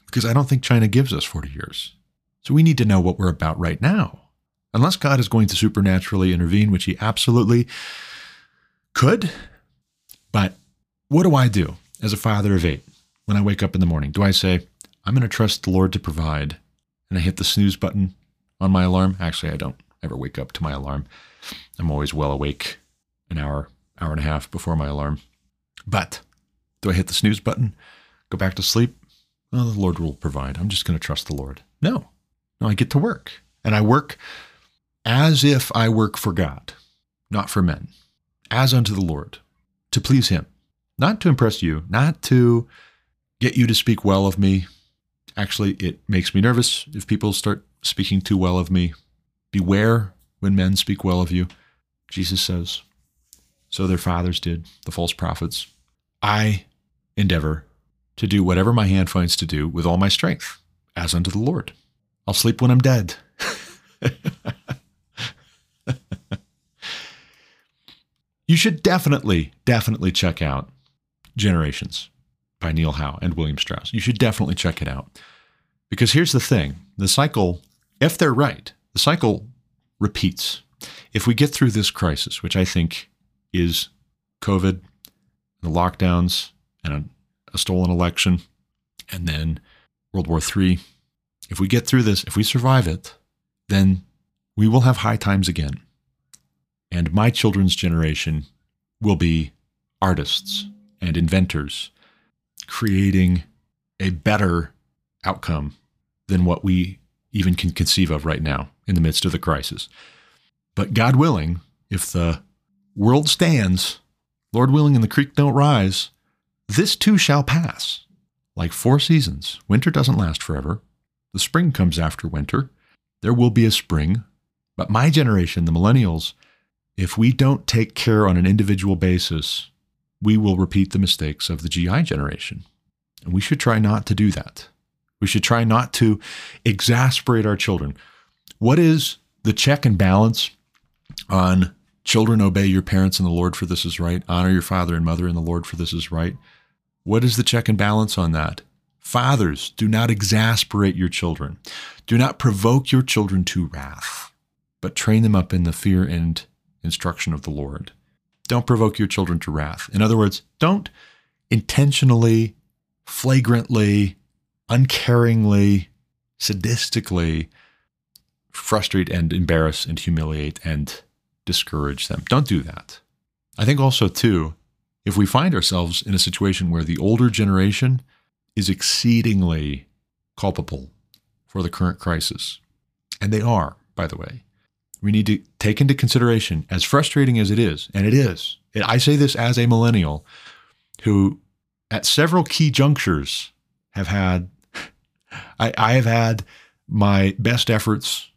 because I don't think China gives us 40 years. So we need to know what we're about right now. Unless God is going to supernaturally intervene, which he absolutely could. But what do I do as a father of eight when I wake up in the morning? Do I say, I'm going to trust the Lord to provide, and I hit the snooze button on my alarm? Actually, I don't ever wake up to my alarm. I'm always well awake an hour, hour and a half before my alarm. But do I hit the snooze button, go back to sleep? Well, the Lord will provide. I'm just going to trust the Lord. No, no, I get to work. And I work as if I work for God, not for men, as unto the Lord, to please Him, not to impress you, not to get you to speak well of me. Actually, it makes me nervous if people start speaking too well of me. Beware when men speak well of you, Jesus says. So their fathers did, the false prophets. I endeavor to do whatever my hand finds to do with all my strength, as unto the Lord. I'll sleep when I'm dead. you should definitely, definitely check out Generations by Neil Howe and William Strauss. You should definitely check it out. Because here's the thing the cycle, if they're right, the cycle repeats. If we get through this crisis, which I think is COVID, the lockdowns, and a, a stolen election, and then World War III. If we get through this, if we survive it, then we will have high times again. And my children's generation will be artists and inventors creating a better outcome than what we even can conceive of right now in the midst of the crisis. But God willing, if the world stands, Lord willing, and the creek don't rise, this too shall pass. Like four seasons, winter doesn't last forever. The spring comes after winter. There will be a spring. But my generation, the millennials, if we don't take care on an individual basis, we will repeat the mistakes of the GI generation. And we should try not to do that. We should try not to exasperate our children. What is the check and balance on children obey your parents in the Lord for this is right, honor your father and mother in the Lord for this is right? What is the check and balance on that? Fathers, do not exasperate your children. Do not provoke your children to wrath, but train them up in the fear and instruction of the Lord. Don't provoke your children to wrath. In other words, don't intentionally, flagrantly, uncaringly, sadistically frustrate and embarrass and humiliate and discourage them. Don't do that. I think also, too, if we find ourselves in a situation where the older generation is exceedingly culpable for the current crisis, and they are, by the way, we need to take into consideration, as frustrating as it is, and it is, I say this as a millennial who, at several key junctures, have had, I, I have had my best efforts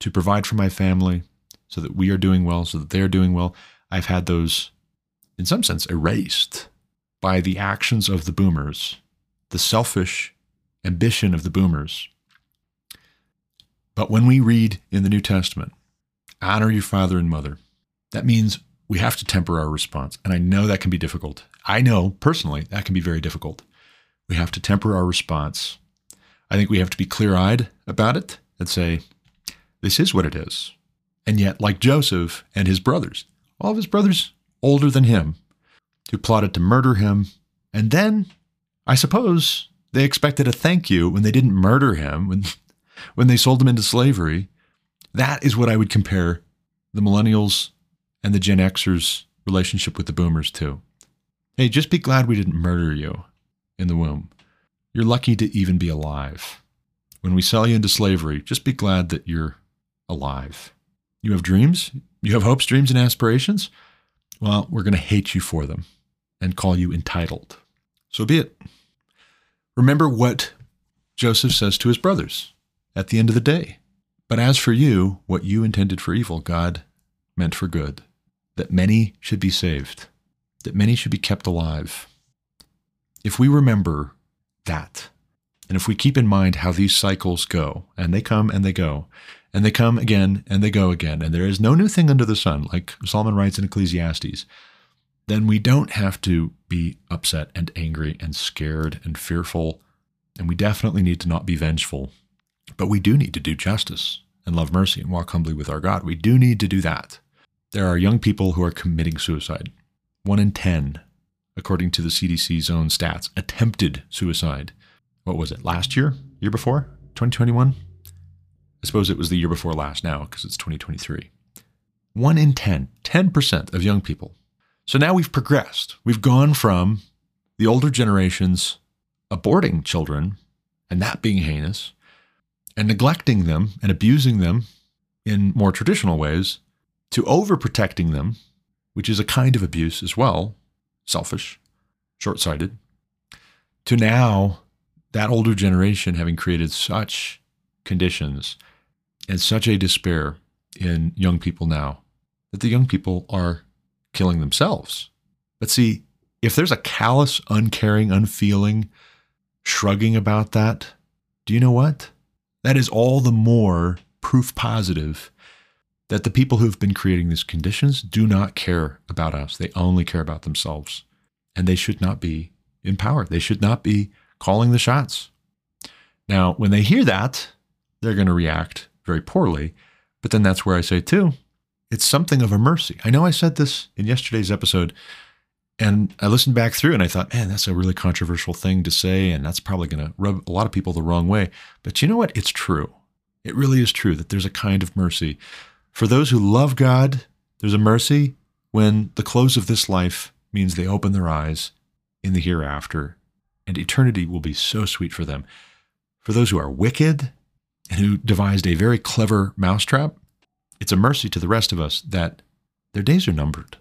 to provide for my family so that we are doing well, so that they are doing well. I've had those, in some sense, erased by the actions of the boomers, the selfish ambition of the boomers. But when we read in the New Testament, honor your father and mother. That means we have to temper our response. And I know that can be difficult. I know personally that can be very difficult. We have to temper our response. I think we have to be clear eyed about it and say, this is what it is. And yet, like Joseph and his brothers, all of his brothers older than him, who plotted to murder him, and then, I suppose, they expected a thank you when they didn't murder him, when, when they sold him into slavery. That is what I would compare the millennials and the Gen Xers' relationship with the boomers to. Hey, just be glad we didn't murder you in the womb. You're lucky to even be alive. When we sell you into slavery, just be glad that you're alive. You have dreams? You have hopes, dreams, and aspirations? Well, we're going to hate you for them and call you entitled. So be it. Remember what Joseph says to his brothers at the end of the day. But as for you, what you intended for evil, God meant for good, that many should be saved, that many should be kept alive. If we remember that, and if we keep in mind how these cycles go, and they come and they go, and they come again and they go again, and there is no new thing under the sun, like Solomon writes in Ecclesiastes, then we don't have to be upset and angry and scared and fearful, and we definitely need to not be vengeful but we do need to do justice and love mercy and walk humbly with our God. We do need to do that. There are young people who are committing suicide. One in 10, according to the CDC's own stats, attempted suicide. What was it, last year? Year before? 2021? I suppose it was the year before last now because it's 2023. One in 10, 10% of young people. So now we've progressed. We've gone from the older generations aborting children and that being heinous and neglecting them and abusing them in more traditional ways to overprotecting them, which is a kind of abuse as well, selfish, short sighted, to now that older generation having created such conditions and such a despair in young people now that the young people are killing themselves. But see, if there's a callous, uncaring, unfeeling, shrugging about that, do you know what? That is all the more proof positive that the people who've been creating these conditions do not care about us. They only care about themselves. And they should not be in power. They should not be calling the shots. Now, when they hear that, they're going to react very poorly. But then that's where I say, too, it's something of a mercy. I know I said this in yesterday's episode, and I listened back through and I thought, man, that's a really controversial thing to say. And that's probably going to rub a lot of people the wrong way. But you know what? It's true. It really is true that there's a kind of mercy. For those who love God, there's a mercy when the close of this life means they open their eyes in the hereafter, and eternity will be so sweet for them. For those who are wicked who devised a very clever mousetrap, it's a mercy to the rest of us that their days are numbered.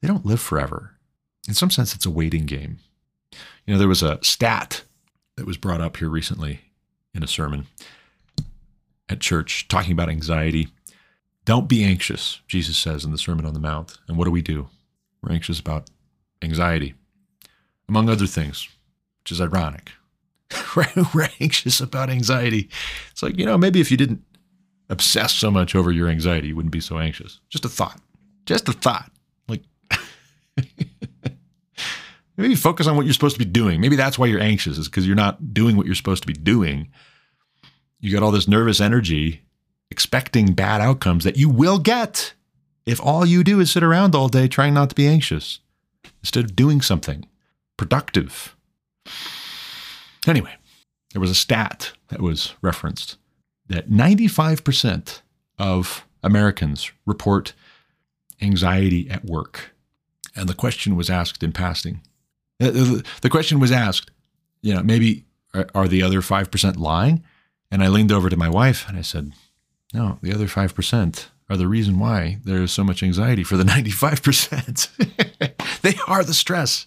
They don't live forever. In some sense, it's a waiting game. You know, there was a stat that was brought up here recently in a sermon at church talking about anxiety. Don't be anxious, Jesus says in the Sermon on the Mount. And what do we do? We're anxious about anxiety, among other things, which is ironic. We're anxious about anxiety. It's like, you know, maybe if you didn't obsess so much over your anxiety, you wouldn't be so anxious. Just a thought. Just a thought. Like, maybe focus on what you're supposed to be doing. Maybe that's why you're anxious, is because you're not doing what you're supposed to be doing. You got all this nervous energy expecting bad outcomes that you will get if all you do is sit around all day trying not to be anxious instead of doing something productive. Anyway, there was a stat that was referenced that 95% of Americans report anxiety at work. And the question was asked in passing. The question was asked, you know, maybe are the other 5% lying? And I leaned over to my wife and I said, no, the other 5% are the reason why there is so much anxiety for the 95%. they are the stress.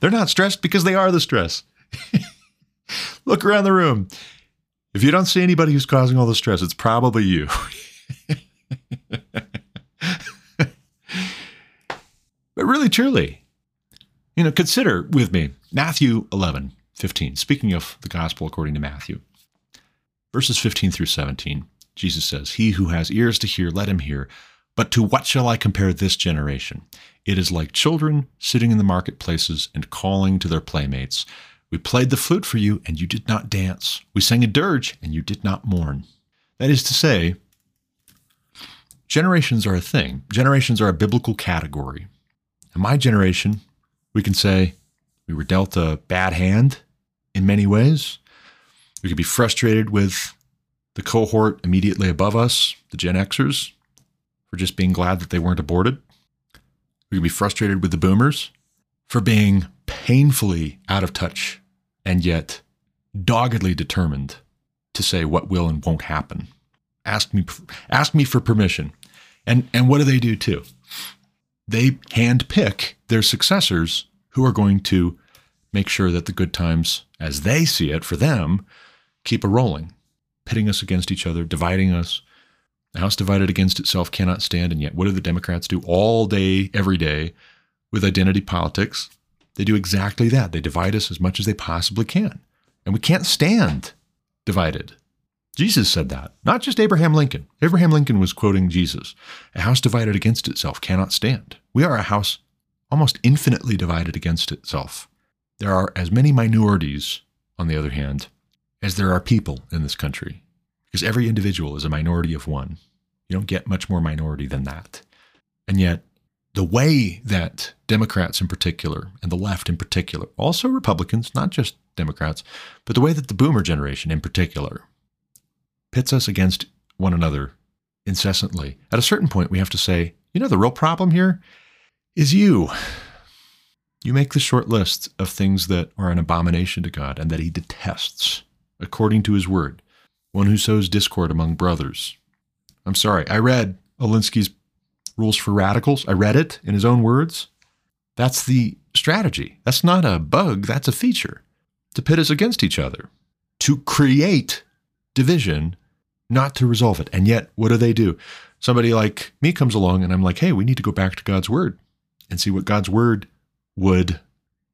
They're not stressed because they are the stress. Look around the room. If you don't see anybody who's causing all the stress, it's probably you. but really, truly, you know, consider with me Matthew 11, 15. Speaking of the gospel according to Matthew, verses 15 through 17, Jesus says, He who has ears to hear, let him hear. But to what shall I compare this generation? It is like children sitting in the marketplaces and calling to their playmates. We played the flute for you, and you did not dance. We sang a dirge, and you did not mourn. That is to say, generations are a thing. Generations are a biblical category. In my generation, we can say we were dealt a bad hand in many ways. We could be frustrated with the cohort immediately above us, the Gen Xers, for just being glad that they weren't aborted. We could be frustrated with the boomers for being painfully out of touch and yet doggedly determined to say what will and won't happen. Ask me, ask me for permission. And, and what do they do too? They handpick their successors who are going to make sure that the good times, as they see it for them, keep a rolling, pitting us against each other, dividing us. The house divided against itself cannot stand. And yet, what do the Democrats do all day, every day with identity politics? They do exactly that. They divide us as much as they possibly can. And we can't stand divided. Jesus said that, not just Abraham Lincoln. Abraham Lincoln was quoting Jesus. A house divided against itself cannot stand. We are a house almost infinitely divided against itself. There are as many minorities, on the other hand, as there are people in this country, because every individual is a minority of one. You don't get much more minority than that. And yet, the way that Democrats in particular, and the left in particular, also Republicans, not just Democrats, but the way that the boomer generation in particular pits us against one another incessantly. At a certain point, we have to say, you know, the real problem here is you. You make the short list of things that are an abomination to God and that he detests, according to his word. One who sows discord among brothers. I'm sorry, I read Alinsky's Rules for Radicals. I read it in his own words. That's the strategy. That's not a bug, that's a feature to pit us against each other, to create division, not to resolve it. And yet, what do they do? Somebody like me comes along and I'm like, hey, we need to go back to God's word and see what God's word would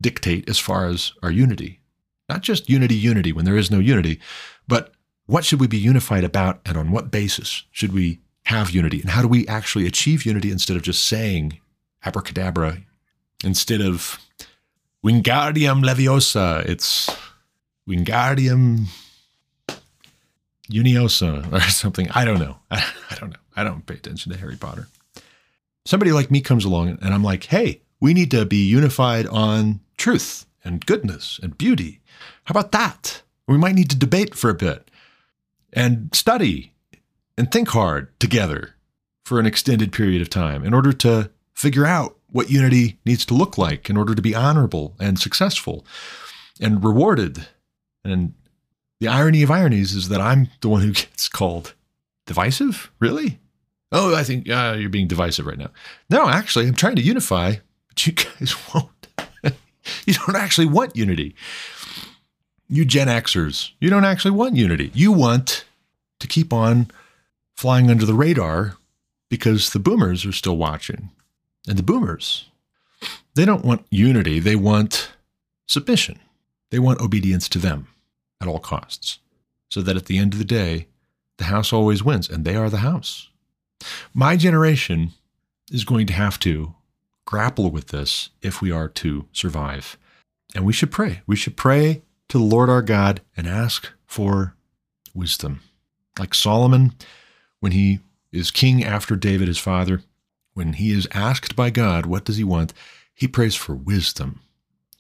dictate as far as our unity. Not just unity, unity when there is no unity, but what should we be unified about and on what basis should we have unity? And how do we actually achieve unity instead of just saying abracadabra, instead of Wingardium Leviosa? It's Wingardium Uniosa or something. I don't know. I, don't know. I don't pay attention to Harry Potter. Somebody like me comes along and I'm like, hey, we need to be unified on truth and goodness and beauty. How about that? We might need to debate for a bit and study and think hard together for an extended period of time in order to figure out what unity needs to look like in order to be honorable and successful and rewarded. And the irony of ironies is that I'm the one who gets called divisive. Really? Oh, I think uh, you're being divisive right now. No, actually, I'm trying to unify, but you guys won't. you don't actually want unity. You Gen Xers, you don't actually want unity. You want to keep on flying under the radar because the boomers are still watching. And the boomers, they don't want unity, they want submission. They want obedience to them at all costs. So that at the end of the day, the house always wins, and they are the house. My generation is going to have to grapple with this if we are to survive. And we should pray. We should pray to the Lord our God and ask for wisdom. Like Solomon, when he is king after David, his father, when he is asked by God, what does he want? He prays for wisdom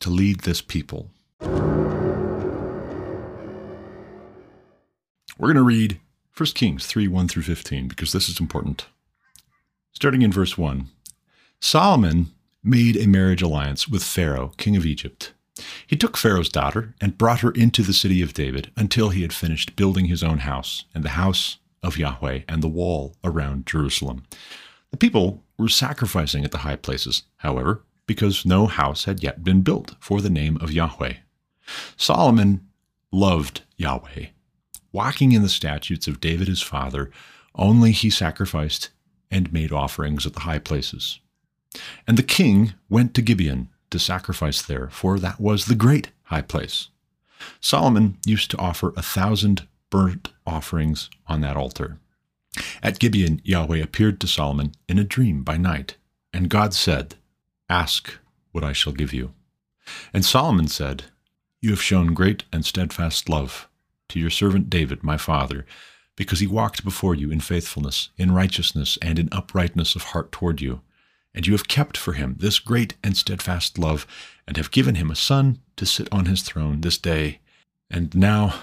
to lead this people. We're going to read 1 Kings 3 1 through 15 because this is important. Starting in verse 1 Solomon made a marriage alliance with Pharaoh, king of Egypt. He took Pharaoh's daughter and brought her into the city of David until he had finished building his own house and the house of Yahweh and the wall around Jerusalem. The people were sacrificing at the high places, however, because no house had yet been built for the name of Yahweh. Solomon loved Yahweh. Walking in the statutes of David his father, only he sacrificed and made offerings at the high places. And the king went to Gibeon to sacrifice there, for that was the great high place. Solomon used to offer a thousand burnt offerings on that altar. At Gibeon, Yahweh appeared to Solomon in a dream by night, and God said, Ask what I shall give you. And Solomon said, You have shown great and steadfast love to your servant David, my father, because he walked before you in faithfulness, in righteousness, and in uprightness of heart toward you. And you have kept for him this great and steadfast love, and have given him a son to sit on his throne this day. And now,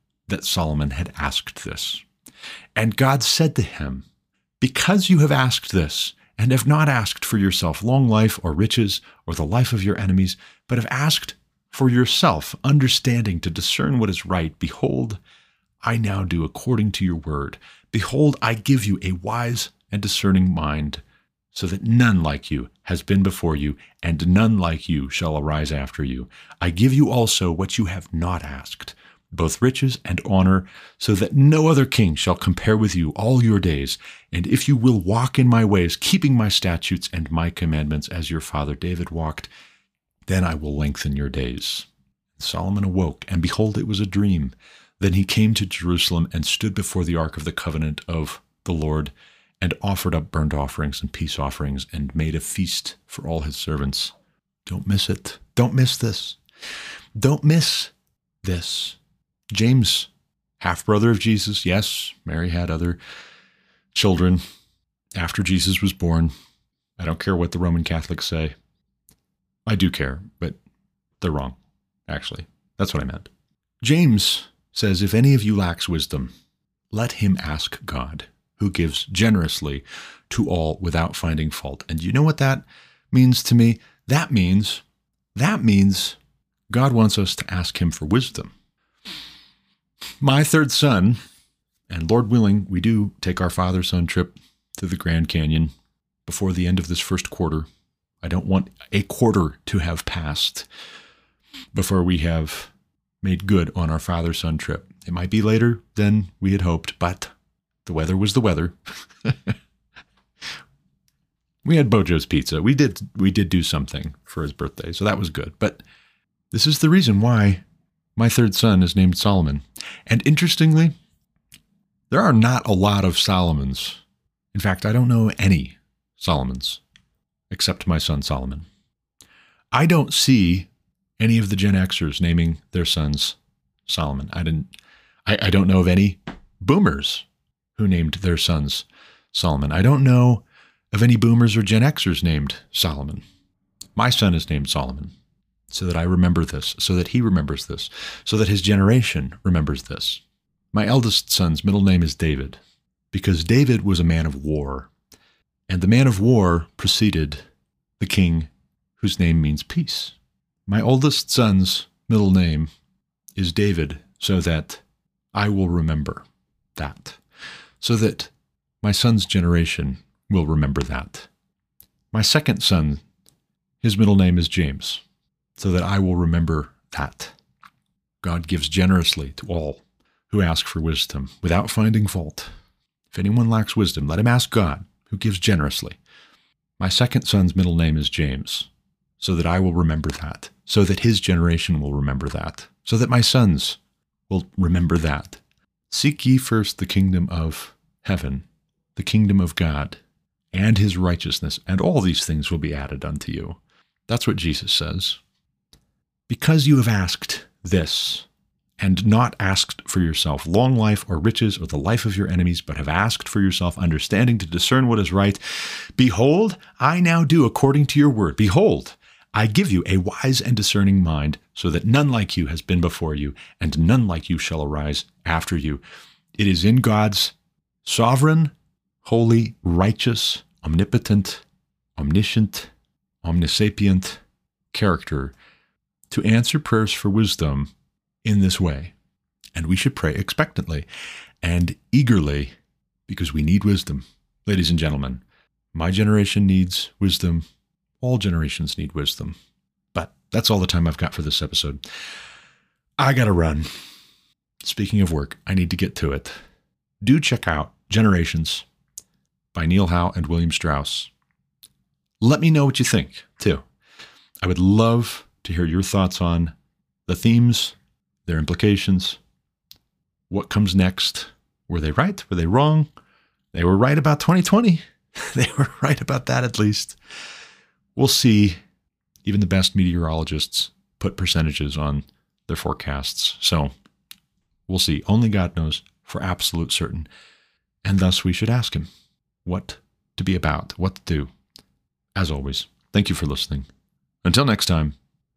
that Solomon had asked this. And God said to him, Because you have asked this, and have not asked for yourself long life or riches or the life of your enemies, but have asked for yourself understanding to discern what is right, behold, I now do according to your word. Behold, I give you a wise and discerning mind, so that none like you has been before you, and none like you shall arise after you. I give you also what you have not asked both riches and honor, so that no other king shall compare with you all your days. And if you will walk in my ways, keeping my statutes and my commandments as your father David walked, then I will lengthen your days. Solomon awoke, and behold, it was a dream. Then he came to Jerusalem and stood before the ark of the covenant of the Lord, and offered up burnt offerings and peace offerings, and made a feast for all his servants. Don't miss it. Don't miss this. Don't miss this. James, half brother of Jesus, yes, Mary had other children after Jesus was born. I don't care what the Roman Catholics say. I do care, but they're wrong, actually. That's what I meant. James says, If any of you lacks wisdom, let him ask God, who gives generously to all without finding fault. And you know what that means to me? That means, that means God wants us to ask him for wisdom. My third son, and Lord willing, we do take our father son trip to the Grand Canyon before the end of this first quarter. I don't want a quarter to have passed before we have made good on our father son trip. It might be later than we had hoped, but the weather was the weather. we had Bojo's pizza. We did we did do something for his birthday, so that was good. But this is the reason why my third son is named Solomon. And interestingly, there are not a lot of Solomons. In fact, I don't know any Solomons. except my son Solomon. I don't see any of the Gen Xers naming their sons Solomon. I didn't. I, I don't know of any boomers who named their sons Solomon. I don't know of any boomers or Gen Xers named Solomon. My son is named Solomon so that I remember this, so that he remembers this, so that his generation remembers this. My eldest son's middle name is David because David was a man of war, and the man of war preceded the king whose name means peace. My oldest son's middle name is David so that I will remember that, so that my son's generation will remember that. My second son, his middle name is James, so that I will remember that. God gives generously to all who ask for wisdom without finding fault. If anyone lacks wisdom, let him ask God, who gives generously. My second son's middle name is James, so that I will remember that, so that his generation will remember that, so that my sons will remember that. Seek ye first the kingdom of heaven, the kingdom of God, and his righteousness, and all these things will be added unto you. That's what Jesus says. Because you have asked this, and not asked for yourself long life or riches or the life of your enemies, but have asked for yourself understanding to discern what is right, behold, I now do according to your word. Behold, I give you a wise and discerning mind, so that none like you has been before you, and none like you shall arise after you. It is in God's sovereign, holy, righteous, omnipotent, omniscient, omnisapient character to answer prayers for wisdom in this way. And we should pray expectantly and eagerly because we need wisdom. Ladies and gentlemen, my generation needs wisdom all generations need wisdom. But that's all the time I've got for this episode. I got to run. Speaking of work, I need to get to it. Do check out Generations by Neil Howe and William Strauss. Let me know what you think, too. I would love to hear your thoughts on the themes, their implications, what comes next. Were they right? Were they wrong? They were right about 2020. they were right about that at least we'll see. Even the best meteorologists put percentages on their forecasts. So we'll see. Only God knows for absolute certain. And thus we should ask Him what to be about, what to do. As always, thank you for listening. Until next time,